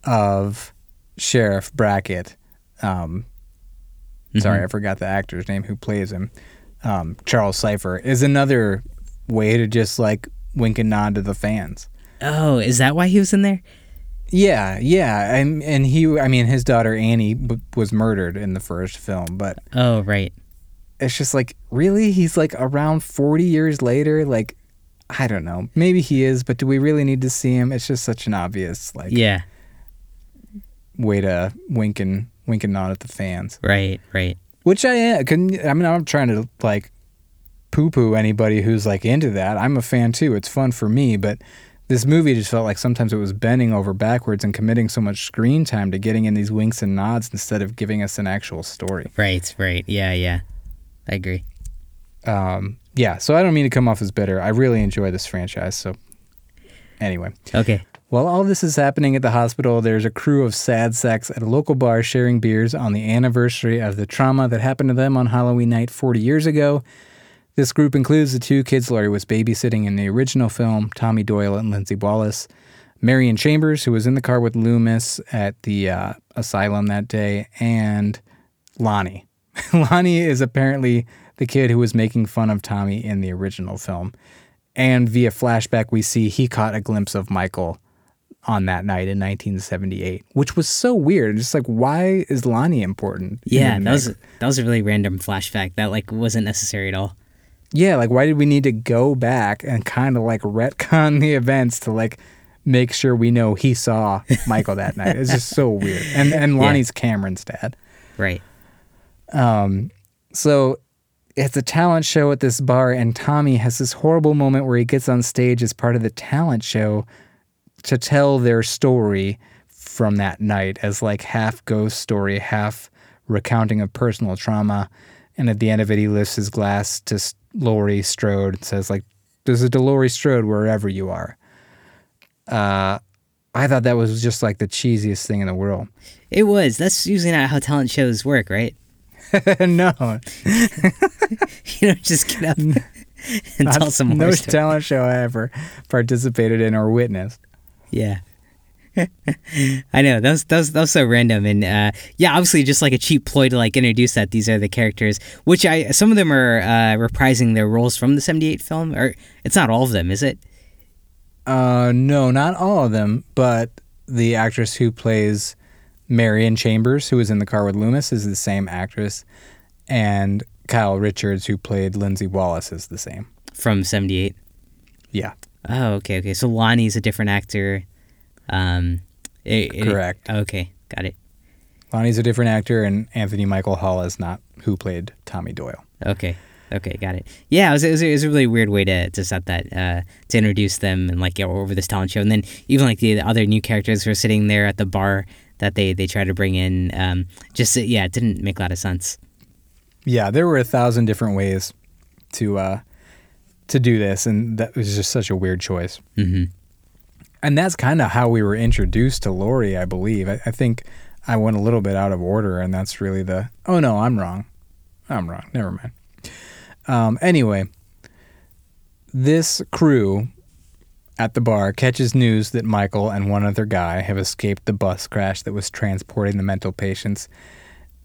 of Sheriff Brackett. Um, Sorry, I forgot the actor's name who plays him. Um, Charles Cyphers is another way to just like wink and nod to the fans. oh is that why he was in there? Yeah, yeah, and and he, I mean, his daughter Annie b- was murdered in the first film, but Oh right, it's just like really, he's like around forty years later, like. I don't know. Maybe he is, but do we really need to see him? It's just such an obvious like yeah, way to wink and wink and nod at the fans. right, right. Which I am. Can, I mean, I'm trying to like poo poo anybody who's like into that. I'm a fan too. It's fun for me, but this movie just felt like sometimes it was bending over backwards and committing so much screen time to getting in these winks and nods instead of giving us an actual story. Right, right. Yeah, yeah. I agree. Um, yeah, so I don't mean to come off as bitter. I really enjoy this franchise. So, anyway. Okay. While all this is happening at the hospital, there's a crew of sad sacks at a local bar sharing beers on the anniversary of the trauma that happened to them on Halloween night 40 years ago. This group includes the two kids Laurie was babysitting in the original film, Tommy Doyle and Lindsey Wallace, Marion Chambers, who was in the car with Loomis at the uh, asylum that day, and Lonnie. Lonnie is apparently the kid who was making fun of Tommy in the original film. And via flashback, we see he caught a glimpse of Michael on that night in 1978, which was so weird. Just like, why is Lonnie important? Yeah, that was that was a really random flashback that like wasn't necessary at all. Yeah. Like, why did we need to go back and kind of like retcon the events to like make sure we know he saw Michael that night? It's just so weird. And and Lonnie's Cameron's dad. Right. Um So it's a talent show at this bar, and Tommy has this horrible moment where he gets on stage as part of the talent show to tell their story from that night as like half ghost story, half recounting of personal trauma. And at the end of it, he lifts his glass to Laurie Strode says, like, there's a Laurie Strode wherever you are. Uh, I thought that was just like the cheesiest thing in the world. It was. That's usually not how talent shows work, right? no, You don't just get up and tell some no story. talent show I ever participated in or witnessed. Yeah. I know that was, that was that was so random and uh, yeah obviously just like a cheap ploy to like introduce that these are the characters which I some of them are uh, reprising their roles from the '78 film or it's not all of them is it? Uh, no, not all of them, but the actress who plays Marion Chambers, who was in the car with Loomis, is the same actress, and Kyle Richards, who played Lindsey Wallace, is the same. from '78 Yeah, oh okay okay so Lonnie's a different actor um it- it- Correct. okay got it Lonnie's a different actor, and Anthony Michael Hall is not who played Tommy Doyle. Okay. Okay, got it. Yeah, it was, it was, it was a really weird way to, to set that, uh, to introduce them and like go over this talent show. And then even like the other new characters who are sitting there at the bar that they, they try to bring in, um, just, yeah, it didn't make a lot of sense. Yeah, there were a thousand different ways to uh, to do this, and that was just such a weird choice. hmm And that's kind of how we were introduced to Laurie, I believe. I, I think I went a little bit out of order, and that's really the. Oh no, I'm wrong. I'm wrong. Never mind. Um, anyway, this crew at the bar catches news that Michael and one other guy have escaped the bus crash that was transporting the mental patients,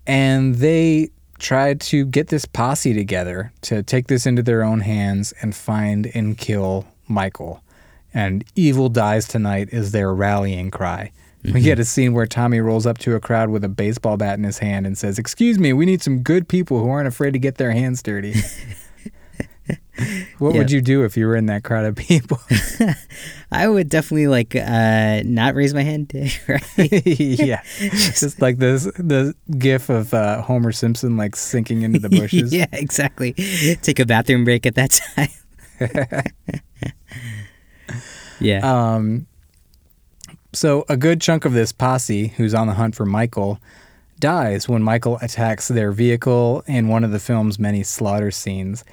and they try to get this posse together to take this into their own hands and find and kill Michael and "Evil dies tonight" is their rallying cry. We get a scene where Tommy rolls up to a crowd with a baseball bat in his hand and says, "Excuse me, we need some good people who aren't afraid to get their hands dirty." what Yeah. would you do if you were in that crowd of people? I would definitely like uh, not raise my hand, right? yeah, just like this the gif of uh, Homer Simpson like sinking into the bushes. yeah, exactly. Take a bathroom break at that time. Yeah. Um, so a good chunk of this posse, who's on the hunt for Michael, dies when Michael attacks their vehicle in one of the film's many slaughter scenes,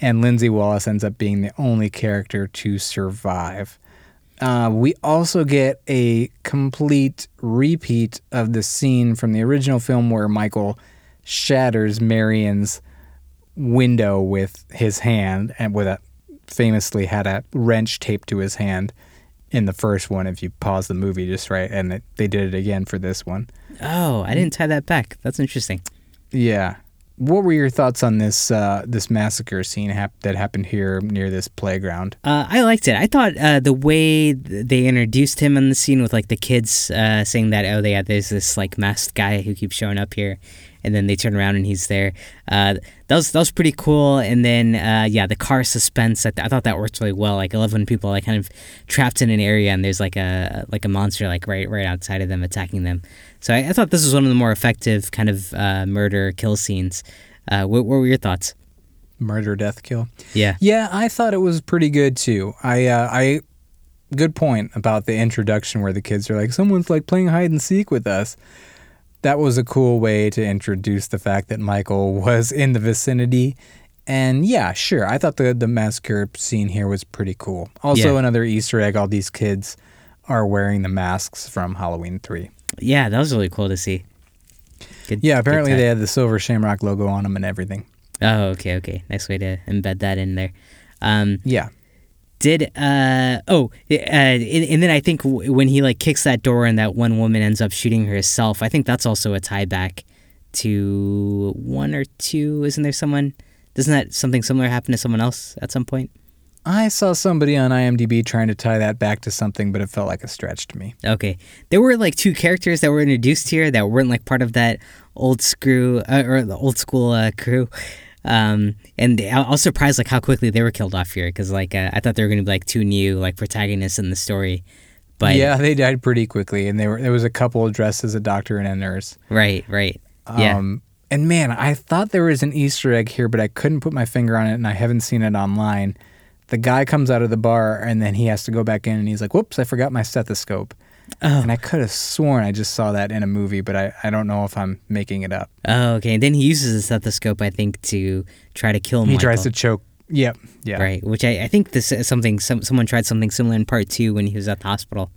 and Lindsey Wallace ends up being the only character to survive. Uh, we also get a complete repeat of the scene from the original film where Michael shatters Marion's window with his hand and with a famously had a wrench taped to his hand in the first one if you pause the movie just right and it, they did it again for this one oh, I didn't tie that back. That's interesting. yeah what were your thoughts on this uh, this massacre scene hap- that happened here near this playground Uh, I liked it. I thought uh, the way th- they introduced him in the scene with like the kids uh, saying that, oh, yeah, there's this like masked guy who keeps showing up here, and then they turn around and he's there. Uh, that was that was pretty cool. And then uh, yeah, the car suspense. I, th- I thought that worked really well. Like I love when people are, like kind of trapped in an area and there's like a like a monster like right right outside of them attacking them. So I, I thought this was one of the more effective kind of uh, murder kill scenes. Uh, what, what were your thoughts? murder death kill Yeah. yeah i thought it was pretty good too i uh, i good point about the introduction where the kids are like someone's like playing hide and seek with us that was a cool way to introduce the fact that michael was in the vicinity and yeah sure i thought the the massacre scene here was pretty cool also Yeah. another easter egg all these kids are wearing the masks from halloween 3 Yeah, that was really cool to see. Good, yeah apparently they had the silver shamrock logo on them and everything Oh, okay, okay. Nice way to embed that in there. Um, yeah did uh oh uh, and, and then I think w- when he like kicks that door and that one woman ends up shooting herself, I think that's also a tie back to one or two. Isn't there someone? Doesn't that something similar happen to someone else at some point? I saw somebody on IMDb trying to tie that back to something, but it felt like a stretch to me. Okay, there were like two characters that were introduced here that weren't like part of that old screw uh, or the old school uh, crew. Um, and I I was surprised like how quickly they were killed off here because like uh, I thought they were gonna be like two new like protagonists in the story, but yeah, they died pretty quickly, and they were there was a couple dressed as a doctor and a nurse. right, right, yeah, Um, and man, I thought there was an Easter egg here, but I couldn't put my finger on it, and I haven't seen it online. The guy comes out of the bar, and then he has to go back in, and he's like, "Whoops, I forgot my stethoscope." Oh. And I could have sworn I just saw that in a movie, but I, I don't know if I'm making it up. Oh, okay. And then he uses a stethoscope, I think, to try to kill him. He Michael. tries to choke. Yep. Yeah. Right, which I, I think this is something some, someone tried something similar in part two when he was at the hospital.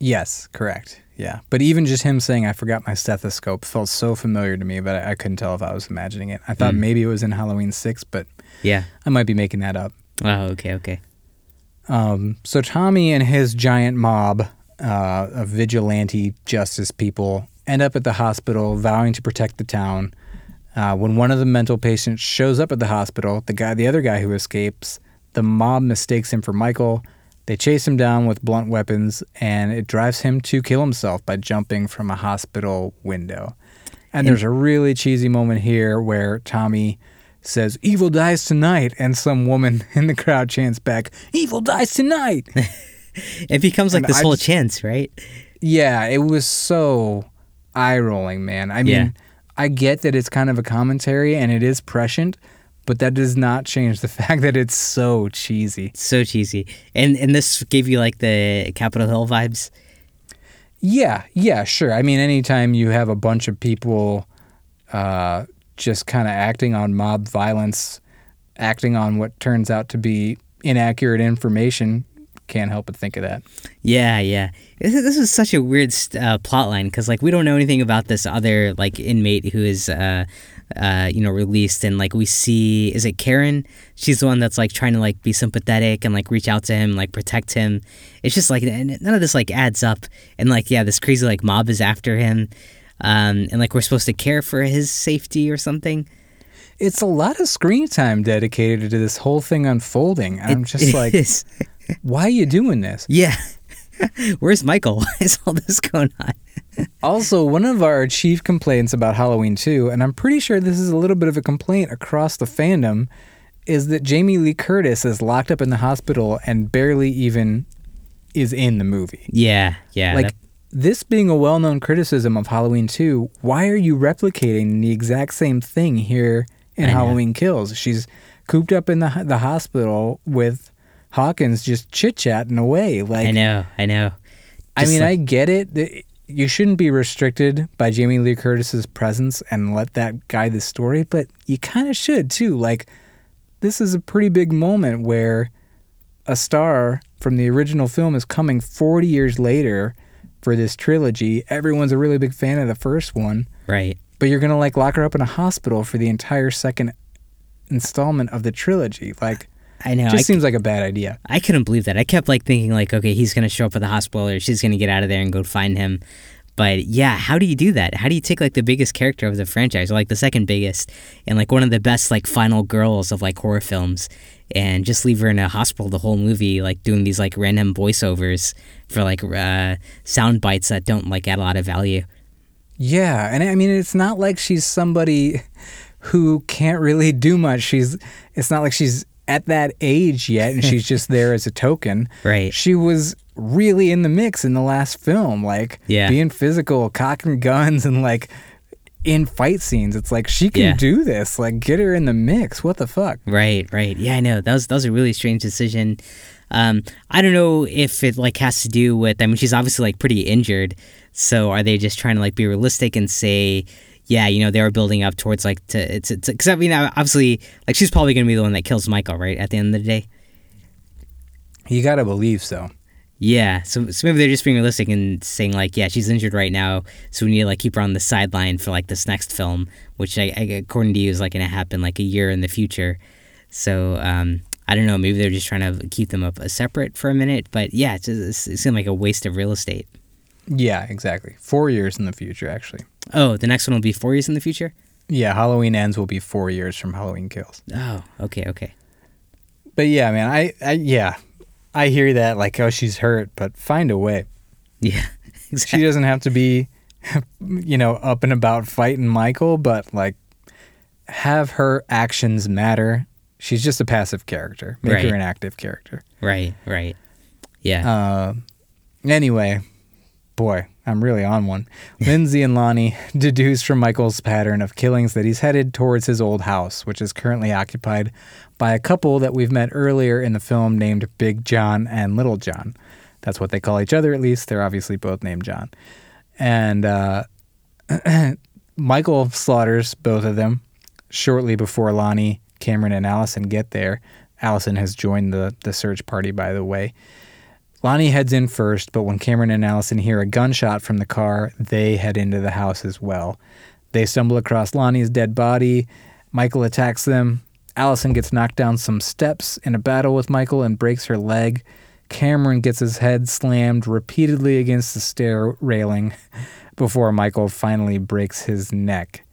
Yes, correct. Yeah. But even just him saying I forgot my stethoscope felt so familiar to me, but I, I couldn't tell if I was imagining it. I thought Mm. maybe it was in Halloween 6, but Yeah. I might be making that up. Oh, okay, okay. Um, so Tommy and his giant mob uh, of vigilante justice people end up at the hospital vowing to protect the town. Uh, when one of the mental patients shows up at the hospital, the guy, the other guy who escapes, the mob mistakes him for Michael. They chase him down with blunt weapons, and it drives him to kill himself by jumping from a hospital window. And there's a really cheesy moment here where Tommy says, Evil dies tonight. And some woman in the crowd chants back, Evil dies tonight. It becomes like And this I whole just- chance, right? yeah, it was so eye rolling, man. I mean, Yeah. I get that it's kind of a commentary and it is prescient, but that does not change the fact that it's so cheesy. So cheesy. And and this gave you like the Capitol Hill vibes. Yeah, yeah, sure. I mean, anytime you have a bunch of people uh, just kind of acting on mob violence, acting on what turns out to be inaccurate information, can't help but think of that. Yeah, yeah. This is, this is such a weird uh, plot line because like we don't know anything about this other like inmate who is uh, uh, you know released and like we see is it Karen? She's the one that's like trying to like be sympathetic and like reach out to him, like protect him. It's just like none of this like adds up and like yeah, this crazy like mob is after him. Um, and like we're supposed to care for his safety or something. It's a lot of screen time dedicated to this whole thing unfolding. I'm It- just like, is. Why are you doing this? Yeah. Where's Michael? Why is all this going on? Also, one of our chief complaints about Halloween 2, and I'm pretty sure this is a little bit of a complaint across the fandom, is that Jamie Lee Curtis is locked up in the hospital and barely even is in the movie. Yeah, yeah. Like, that- this being a well known criticism of Halloween 2, why are you replicating the exact same thing here in I know. Halloween Kills? She's cooped up in the, the hospital with Hawkins just chit chatting away. Like, I know, I know. I mean, like- I get it. You shouldn't be restricted by Jamie Lee Curtis's presence and let that guide the story, but you kind of should too. Like, this is a pretty big moment where a star from the original film is coming 40 years later for this trilogy. Everyone's a really big fan of the first one, right. but you're gonna like lock her up in a hospital for the entire second installment of the trilogy. Like, I know. just I, seems like a bad idea. I couldn't believe that. I kept like thinking like, okay, he's gonna show up at the hospital or she's gonna get out of there and go find him. But yeah, how do you do that? How do you take like the biggest character of the franchise, or like the second biggest, and like one of the best like final girls of like horror films, and just leave her in a hospital the whole movie, like doing these like random voiceovers for like uh, sound bites that don't like add a lot of value. Yeah, and I mean it's not like she's somebody who can't really do much. She's it's not like she's at that age yet and she's just there as a token. Right. She was really in the mix in the last film, like Yeah. being physical, cocking guns and like in fight scenes. It's like she can Yeah. do this. Like get her in the mix. What the fuck? Right, right. Yeah, I know. That was that was a really strange decision. Um, I don't know if it like has to do with. I mean, she's obviously like pretty injured. So are they just trying to like be realistic and say, yeah, you know, they were building up towards like to to because I mean, obviously, like she's probably gonna be the one that kills Michael, right? At the end of the day. You gotta believe so. Yeah, so, so maybe they're just being realistic and saying like, yeah, she's injured right now, so we need to like keep her on the sideline for like this next film, which I, I according to you is like gonna happen like a year in the future. So um, I don't know, maybe they're just trying to keep them up uh, separate for a minute, but yeah, it, just, it seemed like a waste of real estate. Yeah, exactly. Four years in the future, actually. Oh, the next one will be four years in the future. Yeah, Halloween ends will be four years from Halloween Kills. Oh, okay, okay. But yeah, man, I, I yeah, I hear that like, oh, she's hurt, but find a way. Yeah, She doesn't have to be, you know, up and about fighting Michael, but like, have her actions matter. She's just a passive character. Make Right. her an active character. Right, right. Yeah. Uh, anyway, boy, I'm really on one. Lindsey and Lonnie deduce from Michael's pattern of killings that he's headed towards his old house, which is currently occupied by a couple that we've met earlier in the film named Big John and Little John. That's what they call each other, at least. They're obviously both named John. And uh, Michael slaughters both of them shortly before Lonnie, Cameron, and Allyson get there. Allyson has joined the, the search party, by the way. Lonnie heads in first, but when Cameron and Allyson hear a gunshot from the car, they head into the house as well. They stumble across Lonnie's dead body. Michael attacks them. Allyson gets knocked down some steps in a battle with Michael and breaks her leg. Cameron gets his head slammed repeatedly against the stair railing before Michael finally breaks his neck.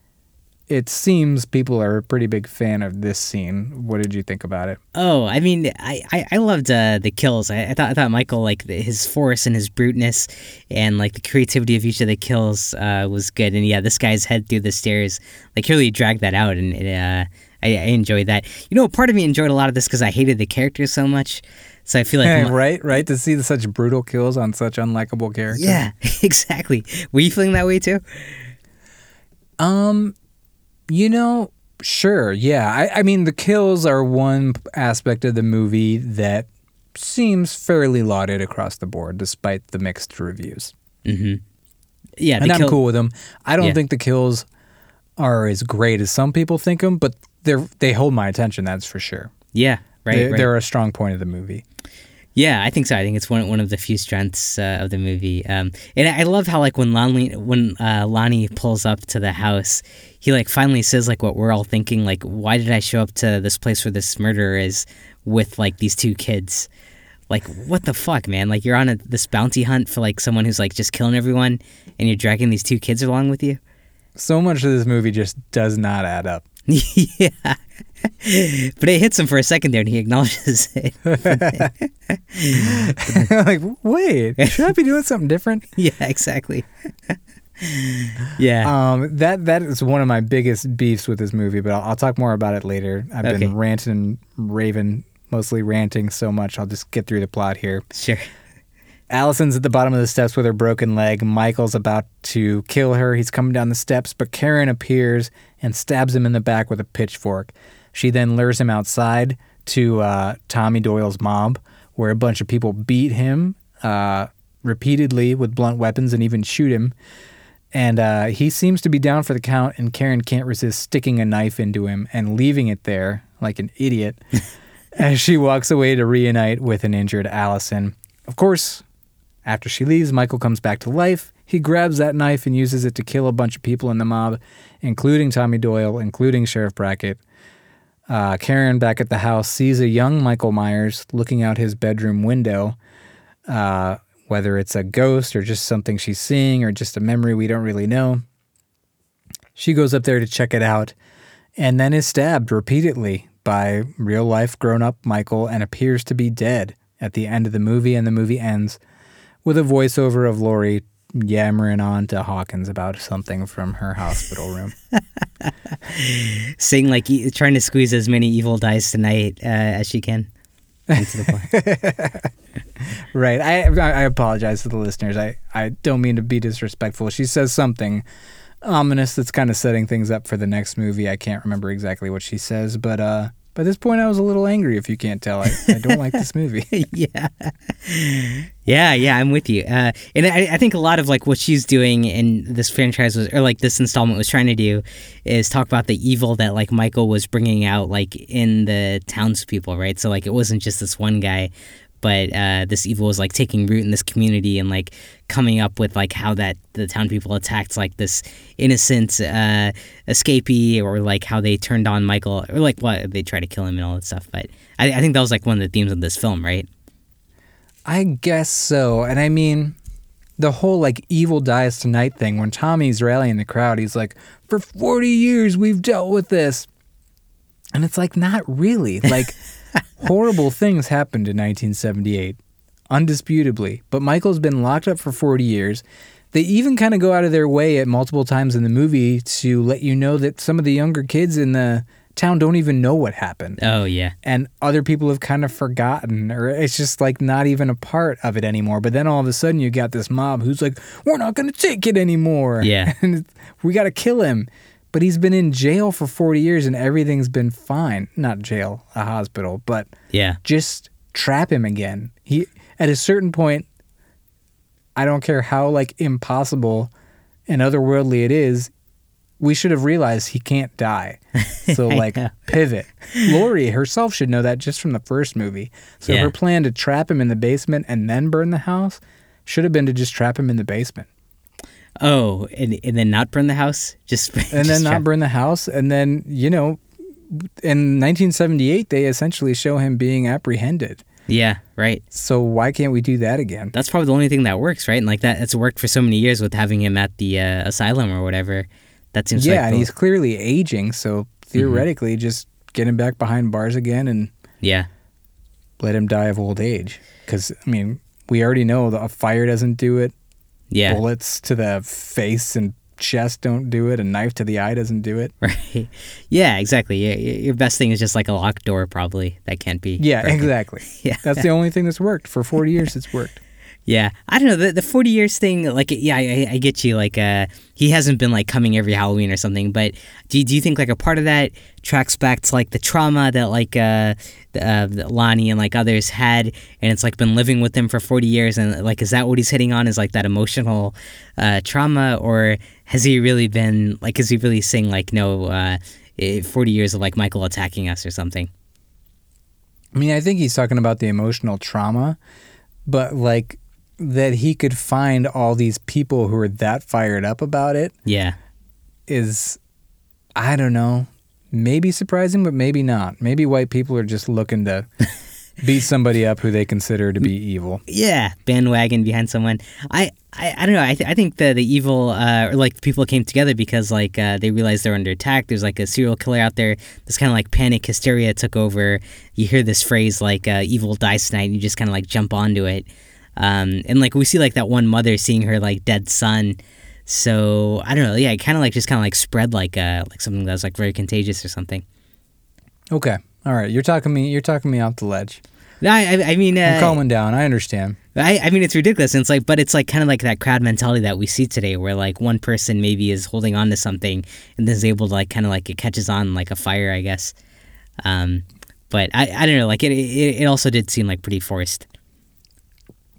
It seems people are a pretty big fan of this scene. What did you think about it? Oh, I mean, I I, I loved uh, the kills. I, I thought I thought Michael like the, his force and his bruteness and like the creativity of each of the kills uh, was good. And yeah, this guy's head through the stairs, like really dragged that out, and it, uh, I, I enjoyed that. You know, part of me enjoyed a lot of this because I hated the character so much. So I feel like Hey, my- right, right. To see such brutal kills on such unlikable characters. yeah, exactly. Were you feeling that way too? Um, you know, sure, yeah. I, I mean, the kills are one aspect of the movie that seems fairly lauded across the board, despite the mixed reviews. Mm-hmm. Yeah, and I'm kill- cool with them. I don't Yeah. think the kills are as great as some people think them, but they're they hold my attention. That's for sure. Yeah, right. they, right. They're a strong point of the movie. Yeah, I think so. I think it's one one of the few strengths uh, of the movie. Um, and I love how like when Lonnie when uh, Lonnie pulls up to the house, he like finally says like what we're all thinking. Like, why did I show up to this place where this murderer is with like these two kids? Like, what the fuck, man? Like, you're on a, this bounty hunt for like someone who's like just killing everyone, and you're dragging these two kids along with you. So much of this movie just does not add up. yeah. but it hits him for a second there and he acknowledges it. like, wait, should I be doing something different? yeah, exactly. yeah. Um, that that is one of my biggest beefs with this movie, but I'll, I'll talk more about it later. I've Okay. been ranting raving, mostly ranting so much. I'll just get through the plot here. sure. Allyson's at the bottom of the steps with her broken leg. Michael's about to kill her. He's coming down the steps, but Karen appears and stabs him in the back with a pitchfork. She then lures him outside to uh, Tommy Doyle's mob, where a bunch of people beat him uh, repeatedly with blunt weapons and even shoot him. And uh, he seems to be down for the count, and Karen can't resist sticking a knife into him and leaving it there like an idiot as she walks away to reunite with an injured Allyson. Of course, after she leaves, Michael comes back to life. He grabs that knife and uses it to kill a bunch of people in the mob, including Tommy Doyle, including Sheriff Brackett. Uh, Karen, back at the house, sees a young Michael Myers looking out his bedroom window. Uh, whether it's a ghost or just something she's seeing or just a memory, we don't really know. She goes up there to check it out and then is stabbed repeatedly by real life grown up Michael and appears to be dead at the end of the movie. And the movie ends with a voiceover of Laurie yammering on to Hawkins about something from her hospital room. Saying like trying to squeeze as many evil dice tonight uh, as she can the right. I, I I apologize to the listeners. I, I don't mean to be disrespectful. She says something ominous that's kind of setting things up for the next movie. I can't remember exactly what she says, but uh, by this point, I was a little angry. If you can't tell, I, I don't like this movie. yeah. Yeah, yeah, I'm with you. Uh, and I, I think a lot of like what she's doing in this franchise was, or like this installment was trying to do, is talk about the evil that like Michael was bringing out like in the townspeople, right? So like it wasn't just this one guy, but uh, this evil was like taking root in this community and like coming up with like how that the town people attacked like this innocent uh, escapee or like how they turned on Michael or like what they tried to kill him and all that stuff. But I, I think that was like one of the themes of this film, right? I guess so. And I mean, the whole like evil dies tonight thing, when Tommy's rallying the crowd, he's like, for 40 years we've dealt with this. And it's like, not really. Like, horrible things happened in 1978, undisputably. But Michael's been locked up for 40 years. They even kind of go out of their way at multiple times in the movie to let you know that some of the younger kids in the town don't even know what happened Oh yeah. and other people have kind of forgotten or it's just like not even a part of it anymore but then all of a sudden you got this mob who's like we're not going to take it anymore Yeah. and we got to kill him but he's been in jail for 40 years and everything's been fine. Not jail a hospital but Yeah. just trap him again. He at a certain point i don't care how like impossible and otherworldly it is we should have realized he can't die. So like pivot. Laurie herself should know that just from the first movie. So Yeah. her plan to trap him in the basement and then burn the house should have been to just trap him in the basement Oh, and, and then not burn the house, just and just then not burn the house and then you know in 1978 they essentially show him being apprehended Yeah, right. so why can't we do that again That's probably the only thing that works, right? And like that, it's worked for so many years with having him at the uh, asylum or whatever. That seems yeah, like and the- he's clearly aging, so theoretically, just get him back behind bars again and yeah, let him die of old age. Because I mean, we already know that a fire doesn't do it. Yeah, Bullets to the face and chest don't do it. A knife to the eye doesn't do it. right. Yeah, exactly. Yeah, your best thing is just like a locked door, probably that can't be. Yeah, broken. exactly. Yeah. That's the only thing that's worked for 40 years. It's worked. Yeah, I don't know the the forty years thing. Like, yeah, I, I get you. Like, uh, he hasn't been like coming every Halloween or something. But do you, do you think like a part of that tracks back to like the trauma that like uh, uh, Lonnie and like others had, and it's like been living with them for forty years, and like is that what he's hitting on? Is like that emotional uh, trauma, or has he really been like is he really saying like no, uh, eh, forty years of like Michael attacking us or something? I mean, I think he's talking about the emotional trauma, but like that he could find all these people who are that fired up about it Yeah, is I don't know, maybe surprising, but maybe not. Maybe white people are just looking to beat somebody up who they consider to be evil. yeah, bandwagon behind someone. I, I, I don't know. I, th- I think the the evil uh, or like people came together because like uh, they realized they're under attack. There's like a serial killer out there. This kind of like panic hysteria took over. You hear this phrase like uh, "evil dies tonight," and you just kind of like jump onto it. Um, and like we see like that one mother seeing her like dead son. So I don't know. Yeah, it kind of like just kind of like spread like uh like something that was like very contagious or something. Okay, all right. You're talking me. You're talking me off the ledge. No, I, I, mean, uh, I'm calming down. I understand. I, I mean, it's ridiculous. And it's like, but it's like kind of like that crowd mentality that we see today, where like one person maybe is holding on to something and then is able to like kind of like it catches on like a fire, I guess. Um, but I, I don't know. Like it, it, it also did seem like pretty forced.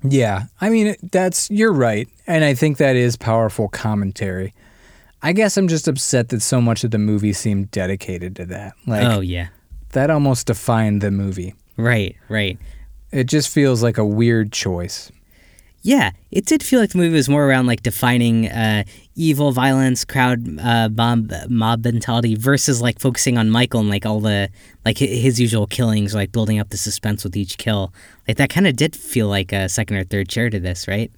Yeah, I mean that's you're right, and I think that is powerful commentary. I guess I'm just upset that so much of the movie seemed dedicated to that. Like oh yeah, that almost defined the movie. right, right. It just feels like a weird choice. Yeah, it did feel like the movie was more around like defining uh, evil, violence, crowd uh, mob mob mentality versus like focusing on Michael and like all the like his usual killings, like building up the suspense with each kill. Like that kind of did feel like a second or third chair to this, right?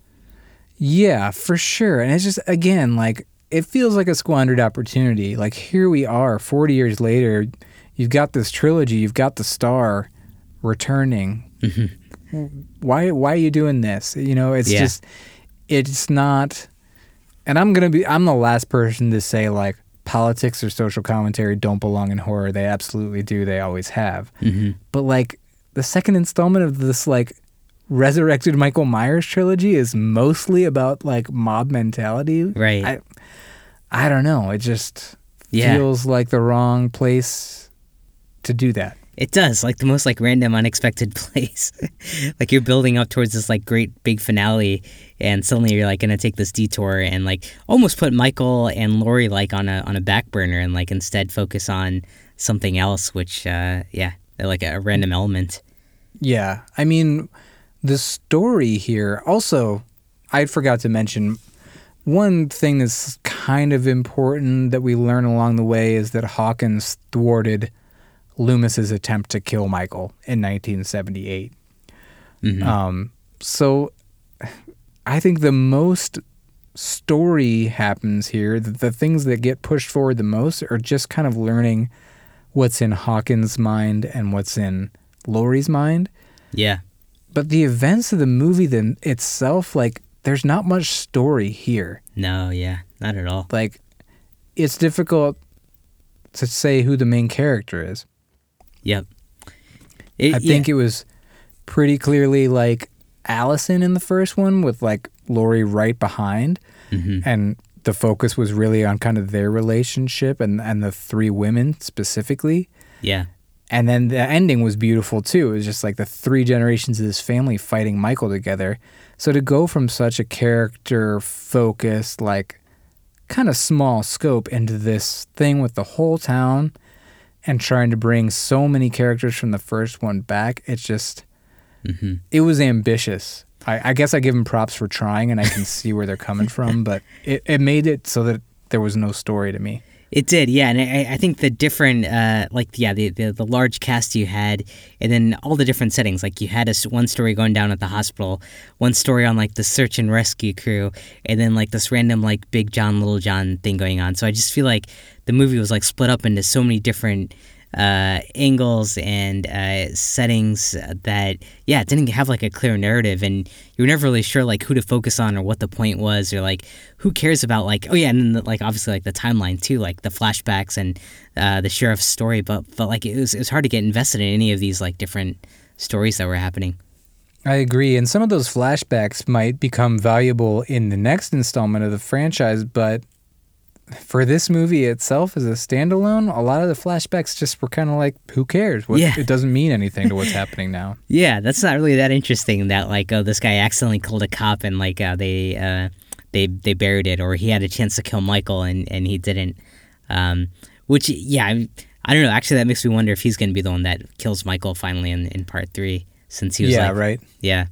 Yeah, for sure. And it's just again like it feels like a squandered opportunity. Like here we are 40 years later, you've got this trilogy, you've got the star returning. Why why are you doing this? You know, it's Yeah. just it's not and I'm going to be I'm the last person to say like politics or social commentary don't belong in horror. They absolutely do. They always have. Mm-hmm. But like the second installment of this like resurrected Michael Myers trilogy is mostly about like mob mentality. Right. I I don't know. It just Yeah. feels like the wrong place to do that. It does, like the most like random, unexpected place. like you're building up towards this like great big finale, and suddenly you're like gonna take this detour and like almost put Michael and Laurie like on a on a back burner and like instead focus on something else, which uh, yeah, like a random element. Yeah. I mean, the story here also I forgot to mention one thing that's kind of important that we learn along the way is that Hawkins thwarted Loomis's attempt to kill Michael in 1978. Mhm. Um, so I think the most story happens here. The, the things that get pushed forward the most are just kind of learning what's in Hawkins' mind and what's in Laurie's mind. Yeah, But the events of the movie then itself, like, there's not much story here. no, yeah, not at all. Like, it's difficult to say who the main character is. Yep. It, I yeah. think it was pretty clearly like Allyson in the first one with like Laurie right behind Mhm. and the focus was really on kind of their relationship and and the three women specifically. Yeah, And then the ending was beautiful too. It was just like the three generations of this family fighting Michael together. So to go from such a character focused like kind of small scope into this thing with the whole town and trying to bring so many characters from the first one back, it's just hmm it was ambitious. I, I guess I give them props for trying, and I can see where they're coming from. But it, it made it so that there was no story to me. It did, yeah, and I, I think the different, uh, like, yeah, the, the the large cast you had, and then all the different settings. Like, you had a one story going down at the hospital, one story on like the search and rescue crew, and then like this random like Big John Little John thing going on. So I just feel like the movie was like split up into so many different uh, angles and uh, settings that yeah didn't have like a clear narrative and you were never really sure like who to focus on or what the point was or like who cares about like oh yeah and then the, like obviously like the timeline too like the flashbacks and uh, the sheriff's story but but like it was it was hard to get invested in any of these like different stories that were happening I agree, and some of those flashbacks might become valuable in the next installment of the franchise. But for this movie itself, as a standalone, a lot of the flashbacks just were kind of like, who cares? What, Yeah. It doesn't mean anything to what's happening now. Yeah, that's not really that interesting. That like, oh, this guy accidentally killed a cop and like uh, they uh, they they buried it, or he had a chance to kill Michael and and he didn't. Um, which yeah, I, I don't know. Actually, that makes me wonder if he's going to be the one that kills Michael finally in in part three, since he was yeah, like, right. yeah.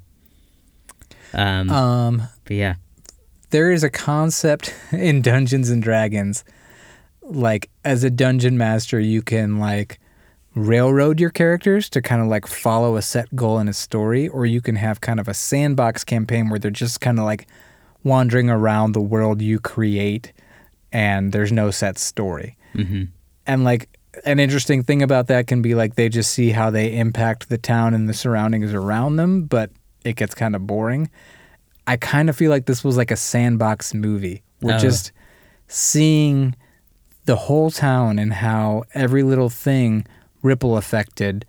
Um, Um, but yeah, there is a concept in Dungeons and Dragons like as a dungeon master you can like railroad your characters to kind of like follow a set goal in a story, or you can have kind of a sandbox campaign where they're just kind of like wandering around the world you create and there's no set story. Mm-hmm. And like an interesting thing about that can be like they just see how they impact the town and the surroundings around them, but it gets kind of boring. I kind of feel like this was like a sandbox movie. We're Oh. just seeing the whole town and how every little thing ripple affected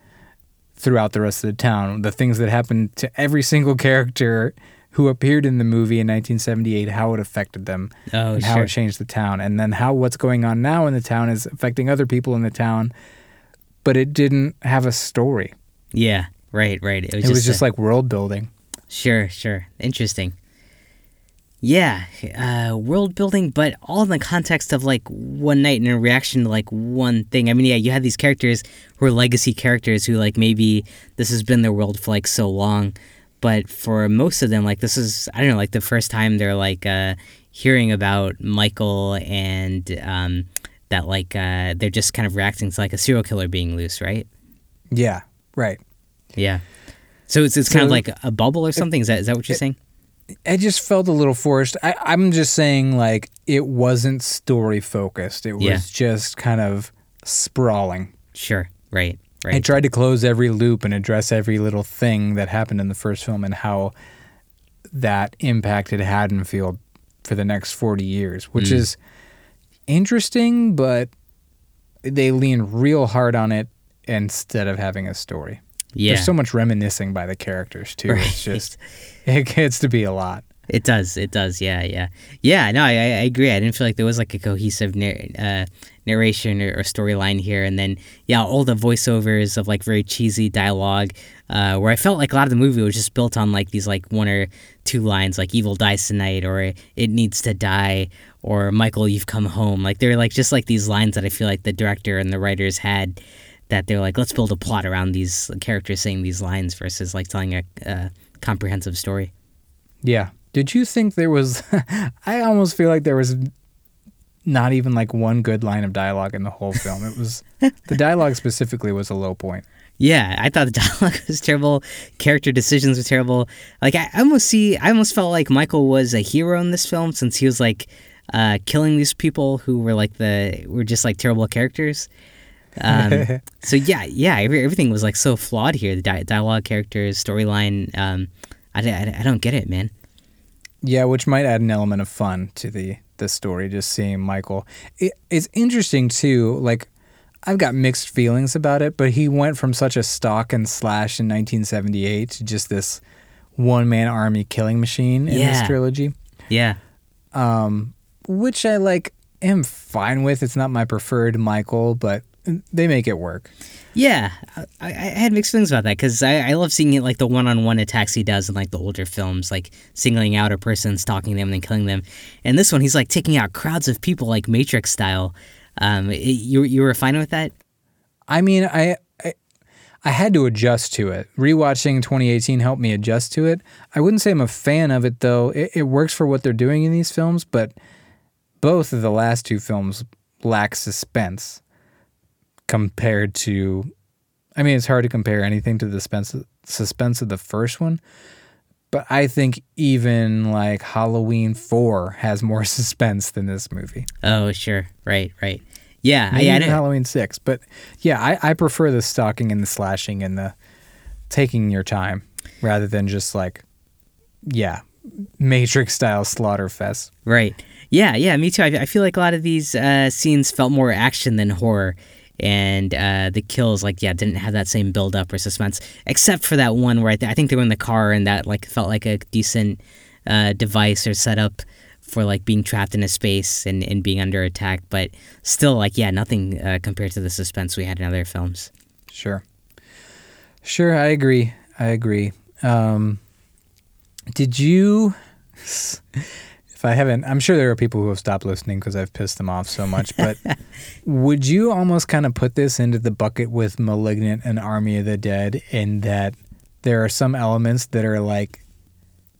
throughout the rest of the town. The things that happened to every single character who appeared in the movie in 1978, how it affected them Oh, and how sure. it changed the town, and then how what's going on now in the town is affecting other people in the town, but it didn't have a story. Yeah, right, right. It was It just, was just a- like world building. Sure, sure. Interesting. Yeah, uh, world building, but all in the context of like one night and a reaction to like one thing. I mean, yeah, you had these characters who are legacy characters who like maybe this has been their world for like so long, but for most of them, like this is I don't know, like the first time they're like uh, hearing about Michael and um, that like uh, they're just kind of reacting to like a serial killer being loose, right? Yeah, right. Yeah. So it's it's kind of like a bubble or something. Is that is that what you're saying? It just felt a little forced. I, I'm just saying, like, it wasn't story focused. It was Yeah. just kind of sprawling. Sure. Right. It Right. tried to close every loop and address every little thing that happened in the first film and how that impacted Haddonfield for the next 40 years, which Mm. is interesting, but they lean real hard on it instead of having a story. Yeah. There's so much reminiscing by the characters, too. Right. It's just, it gets to be a lot. It does. It does. Yeah. Yeah. Yeah. No, I, I I agree. I didn't feel like there was like a cohesive nar- uh, narration or, or storyline here. And then, yeah, all the voiceovers of like very cheesy dialogue, uh, where I felt like a lot of the movie was just built on like these like one or two lines, like "Evil dies tonight" or "It needs to die" or "Michael, you've come home." Like they're like just like these lines that I feel like the director and the writers had. That they're like, let's build a plot around these characters saying these lines versus like telling a, a comprehensive story. Yeah. Did you think there was? I almost feel like there was not even like one good line of dialogue in the whole film. It was the dialogue specifically was a low point. Yeah, I thought the dialogue was terrible. Character decisions were terrible. Like I almost see, I almost felt like Michael was a hero in this film since he was like uh, killing these people who were like the were just like terrible characters. Um, so yeah, yeah, every, everything was like so flawed here. The di- dialogue, characters, storyline. Um, I, I, I don't get it, man. Yeah, which might add an element of fun to the the story. Just seeing Michael, it, it's interesting too. Like, I've got mixed feelings about it, but he went from such a stalk and slash in 1978 to just this one man army killing machine in this trilogy, Yeah, um, which I like am fine with. It's not my preferred Michael, but they make it work. Yeah, I, I had mixed feelings about that because I, I love seeing it like the one-on-one attacks he does in like the older films, like singling out a person, stalking them, and then killing them. And this one, he's like taking out crowds of people, like Matrix style. Um, it- you you were fine with that? I mean, I, I I had to adjust to it. Rewatching 2018 helped me adjust to it. I wouldn't say I'm a fan of it though. It, it works for what they're doing in these films, but both of the last two films lack suspense compared to. I mean, it's hard to compare anything to the suspense suspense of the first one, but I think even like Halloween Four has more suspense than this movie. Oh, sure, right, right. Yeah, I, Maybe I didn't- Halloween six. But yeah, I, I prefer the stalking and the slashing and the taking your time rather than just like, yeah, Matrix style slaughter fest. Right. Yeah, yeah, me too. I, I feel like a lot of these uh, scenes felt more action than horror. And uh, the kills, like, yeah, didn't have that same build up or suspense, except for that one where I, th- I think they were in the car and that, like, felt like a decent uh, device or setup for, like, being trapped in a space and, and being under attack. But still, like, yeah, nothing uh, compared to the suspense we had in other films. Sure. Sure, I agree. I agree. Um, did you? I haven't, I'm sure there are people who have stopped listening because I've pissed them off so much. But would you almost kind of put this into the bucket with *Malignant* and *Army of the Dead* in that there are some elements that are like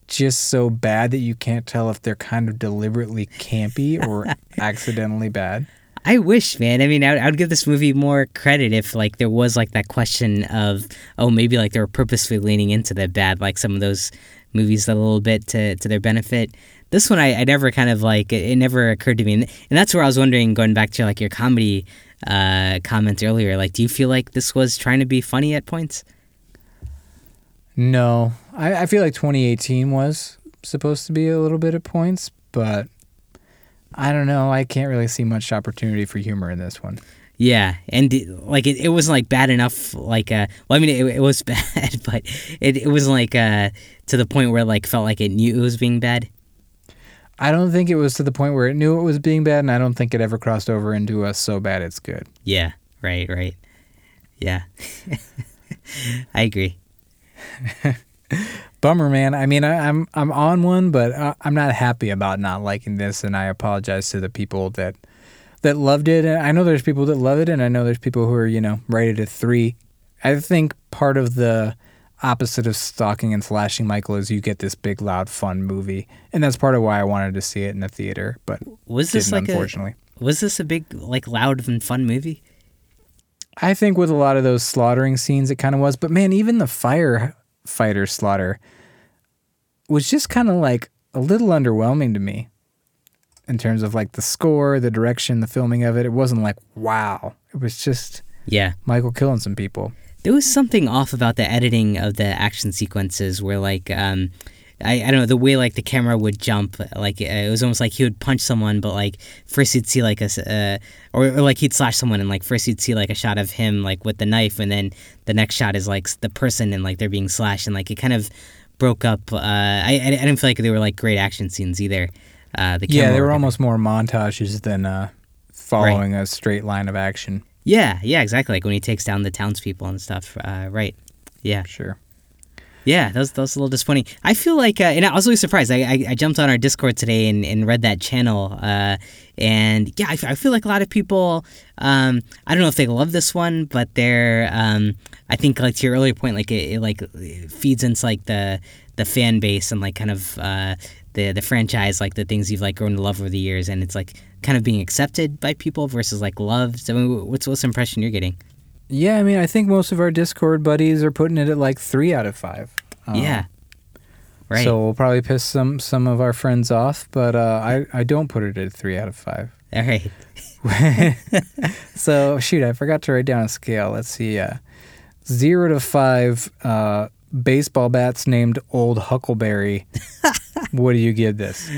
just so bad that you can't tell if they're kind of deliberately campy or accidentally bad? I wish, man. I mean, I would, I would give this movie more credit if like there was like that question of, oh, maybe like they were purposefully leaning into the bad, like some of those movies a little bit to to their benefit. This one, I, I never kind of like it, it never occurred to me, and, and that's where I was wondering, going back to like your comedy uh, comments earlier. Like, do you feel like this was trying to be funny at points? No, I, I feel like 2018 was supposed to be a little bit at points, but I don't know. I can't really see much opportunity for humor in this one. Yeah, and like it, it wasn't like bad enough. Like, uh, well, I mean, it, it was bad, but it it wasn't like uh to the point where like felt like it knew it was being bad. I don't think it was to the point where it knew it was being bad, and I don't think it ever crossed over into a so bad it's good. Yeah, right, right. Yeah, I agree. Bummer, man. I mean, I, I'm I'm on one, but I, I'm not happy about not liking this, and I apologize to the people that that loved it. And I know there's people that love it, and I know there's people who are you know rated a three. I think part of the opposite of stalking and slashing Michael is you get this big, loud, fun movie, and that's part of why I wanted to see it in the theater. But Was this like unfortunately. a was this a big like loud and fun movie? I think with a lot of those slaughtering scenes, it kind of was. But man, even the firefighter slaughter was just kind of like a little underwhelming to me in terms of like the score, the direction, the filming of it. It wasn't like, wow. It was just Yeah, Michael killing some people. There was something off about the editing of the action sequences where like um I, I don't know the way like the camera would jump like uh, it was almost like he would punch someone but like first you'd see like a uh, or, or like he'd slash someone and like first you'd see like a shot of him like with the knife and then the next shot is like the person and like they're being slashed and like it kind of broke up uh I, I didn't feel like they were like great action scenes either uh the Yeah, they were almost more montages than uh, following a straight line of action. Yeah yeah exactly like when he takes down the townspeople and stuff uh right yeah Sure. Yeah, that was, that was a little disappointing. I feel like, uh, and I was really surprised. I, I, I jumped on our Discord today and, and read that channel. Uh, and yeah, I, I, feel like a lot of people, um, I don't know if they love this one, but they're, um, I think like to your earlier point, like it, it like it feeds into like the, the fan base and like kind of, uh, the, the franchise, like the things you've like grown to love over the years. And it's like kind of being accepted by people versus like loved. So I mean, what's, what's the impression you're getting? Yeah, I mean, I think most of our Discord buddies are putting it at like three out of five. Um, yeah. Right. So we'll probably piss some some of our friends off, but uh, I I don't put it at three out of five. All right. So shoot, I forgot to write down a scale. Let's see, uh, zero to five uh, baseball bats named Old Huckleberry. what do you give this?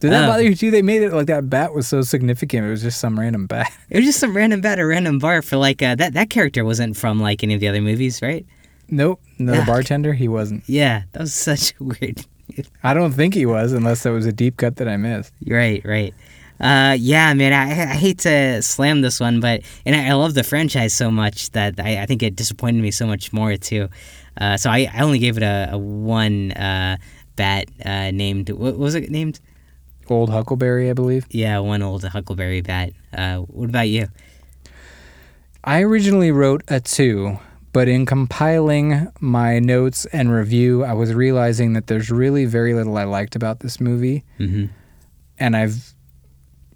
Did that Um, bother you too? They made it like that bat was so significant. It was just some random bat. It was just some random bat, a random bar for like uh, that. That character wasn't from like any of the other movies, right? Nope, no Ah. bartender. He wasn't. Yeah, that was such a weird. I don't think he was, unless that was a deep cut that I missed. right, right. Uh, yeah, man, I, I hate to slam this one, but and I, I love the franchise so much that I, I think it disappointed me so much more too. Uh, so I, I only gave it a, a one uh, bat uh, named what was it named? Old Huckleberry, I believe. Yeah, one old Huckleberry bat. Uh, what about you? I originally wrote a two, but in compiling my notes and review, I was realizing that there's really very little I liked about this movie, hmm and I've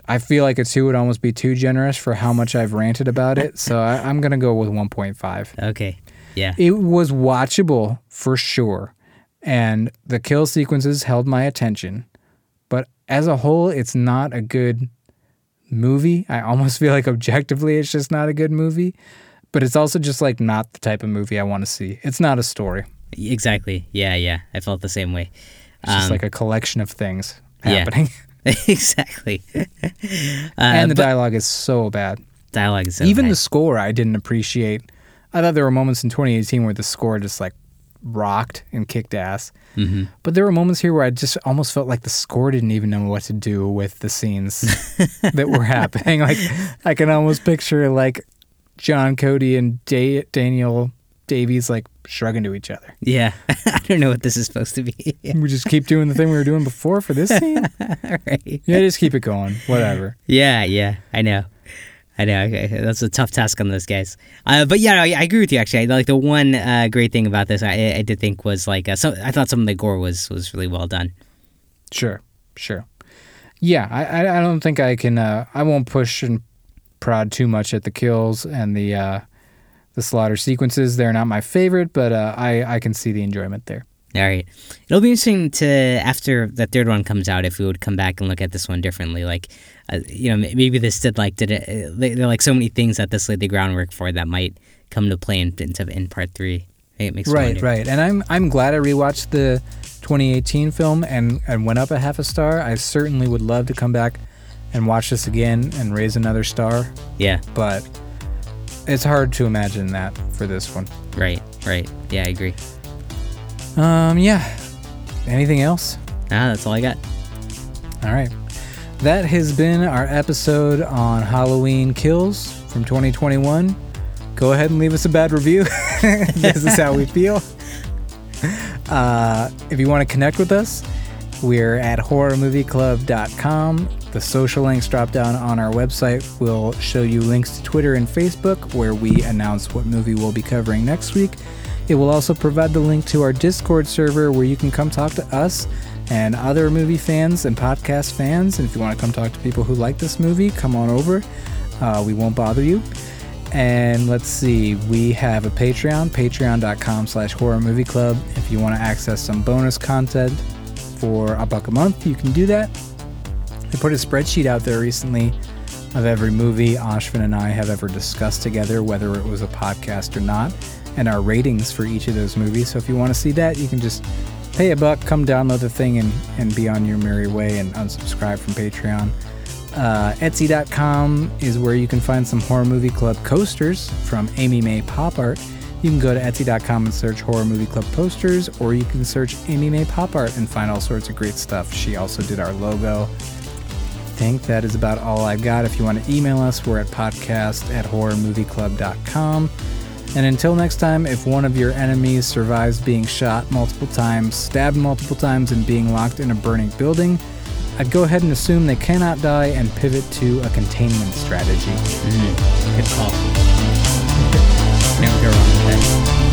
I feel like a two would almost be too generous for how much I've ranted about it, so I, I'm gonna go with 1.5. Okay. Yeah. It was watchable for sure, and the kill sequences held my attention, but as a whole, it's not a good movie. I almost feel like objectively, it's just not a good movie. But it's also just like not the type of movie I want to see. It's not a story. Exactly. Yeah, yeah. I felt the same way. It's just Um, like a collection of things happening. yeah. exactly. uh, and the but dialogue is so bad. dialogue is so Even bad. the score I didn't appreciate. I thought there were moments in 2018 where the score just like rocked and kicked ass. Mhm. But there were moments here where I just almost felt like the score didn't even know what to do with the scenes that were happening. Like I can almost picture like John Cody and da- Daniel Davies like shrugging to each other. Yeah, I don't know what this is supposed to be. We just keep doing the thing we were doing before for this scene. right. Yeah, just keep it going. Whatever. Yeah, yeah, I know. I know. Okay, That's a tough task on those guys. Uh, but yeah, no, I, I agree with you. Actually, I, like the one uh, great thing about this, I, I did think was like, uh, so I thought some of the gore was was really well done. Sure, sure. Yeah, I, I, I don't think I can. Uh, I won't push and prod too much at the kills and the uh, the slaughter sequences. They're not my favorite, but uh, I I can see the enjoyment there. All right. It'll be interesting to after the third one comes out if we would come back and look at this one differently. Like, uh, you know, maybe this did like did it. Uh, there are like so many things that this laid the groundwork for that might come to play in in, in part three. It makes right, right. And I'm I'm glad I rewatched the 2018 film and and went up a half a star. I certainly would love to come back and watch this again and raise another star. Yeah. But it's hard to imagine that for this one. Right, right. Yeah, I agree. Um, yeah. Anything else? Ah, that's all I got. All right. That has been our episode on Halloween Kills from 2021. Go ahead and leave us a bad review. this is how we feel. Uh, if you want to connect with us, we're at horrormovieclub.com. The social links drop down on our website will show you links to Twitter and Facebook where we announce what movie we'll be covering next week. It will also provide the link to our Discord server where you can come talk to us and other movie fans and podcast fans. And if you want to come talk to people who like this movie, come on over. Uh, we won't bother you. And let's see, we have a Patreon, patreon.com slash horror movie club. If you want to access some bonus content for a buck a month, you can do that. I put a spreadsheet out there recently of every movie Ashvin and I have ever discussed together, whether it was a podcast or not and our ratings for each of those movies. So if you want to see that, you can just pay a buck, come download the thing, and, and be on your merry way and unsubscribe from Patreon. Uh, Etsy.com is where you can find some Horror Movie Club coasters from Amy May Pop Art. You can go to Etsy.com and search Horror Movie Club posters, or you can search Amy May Pop Art and find all sorts of great stuff. She also did our logo. I think that is about all I've got. If you want to email us, we're at podcast at horrormovieclub.com. And until next time, if one of your enemies survives being shot multiple times, stabbed multiple times, and being locked in a burning building, I'd go ahead and assume they cannot die and pivot to a containment strategy. Mm, good call. Never go wrong with that.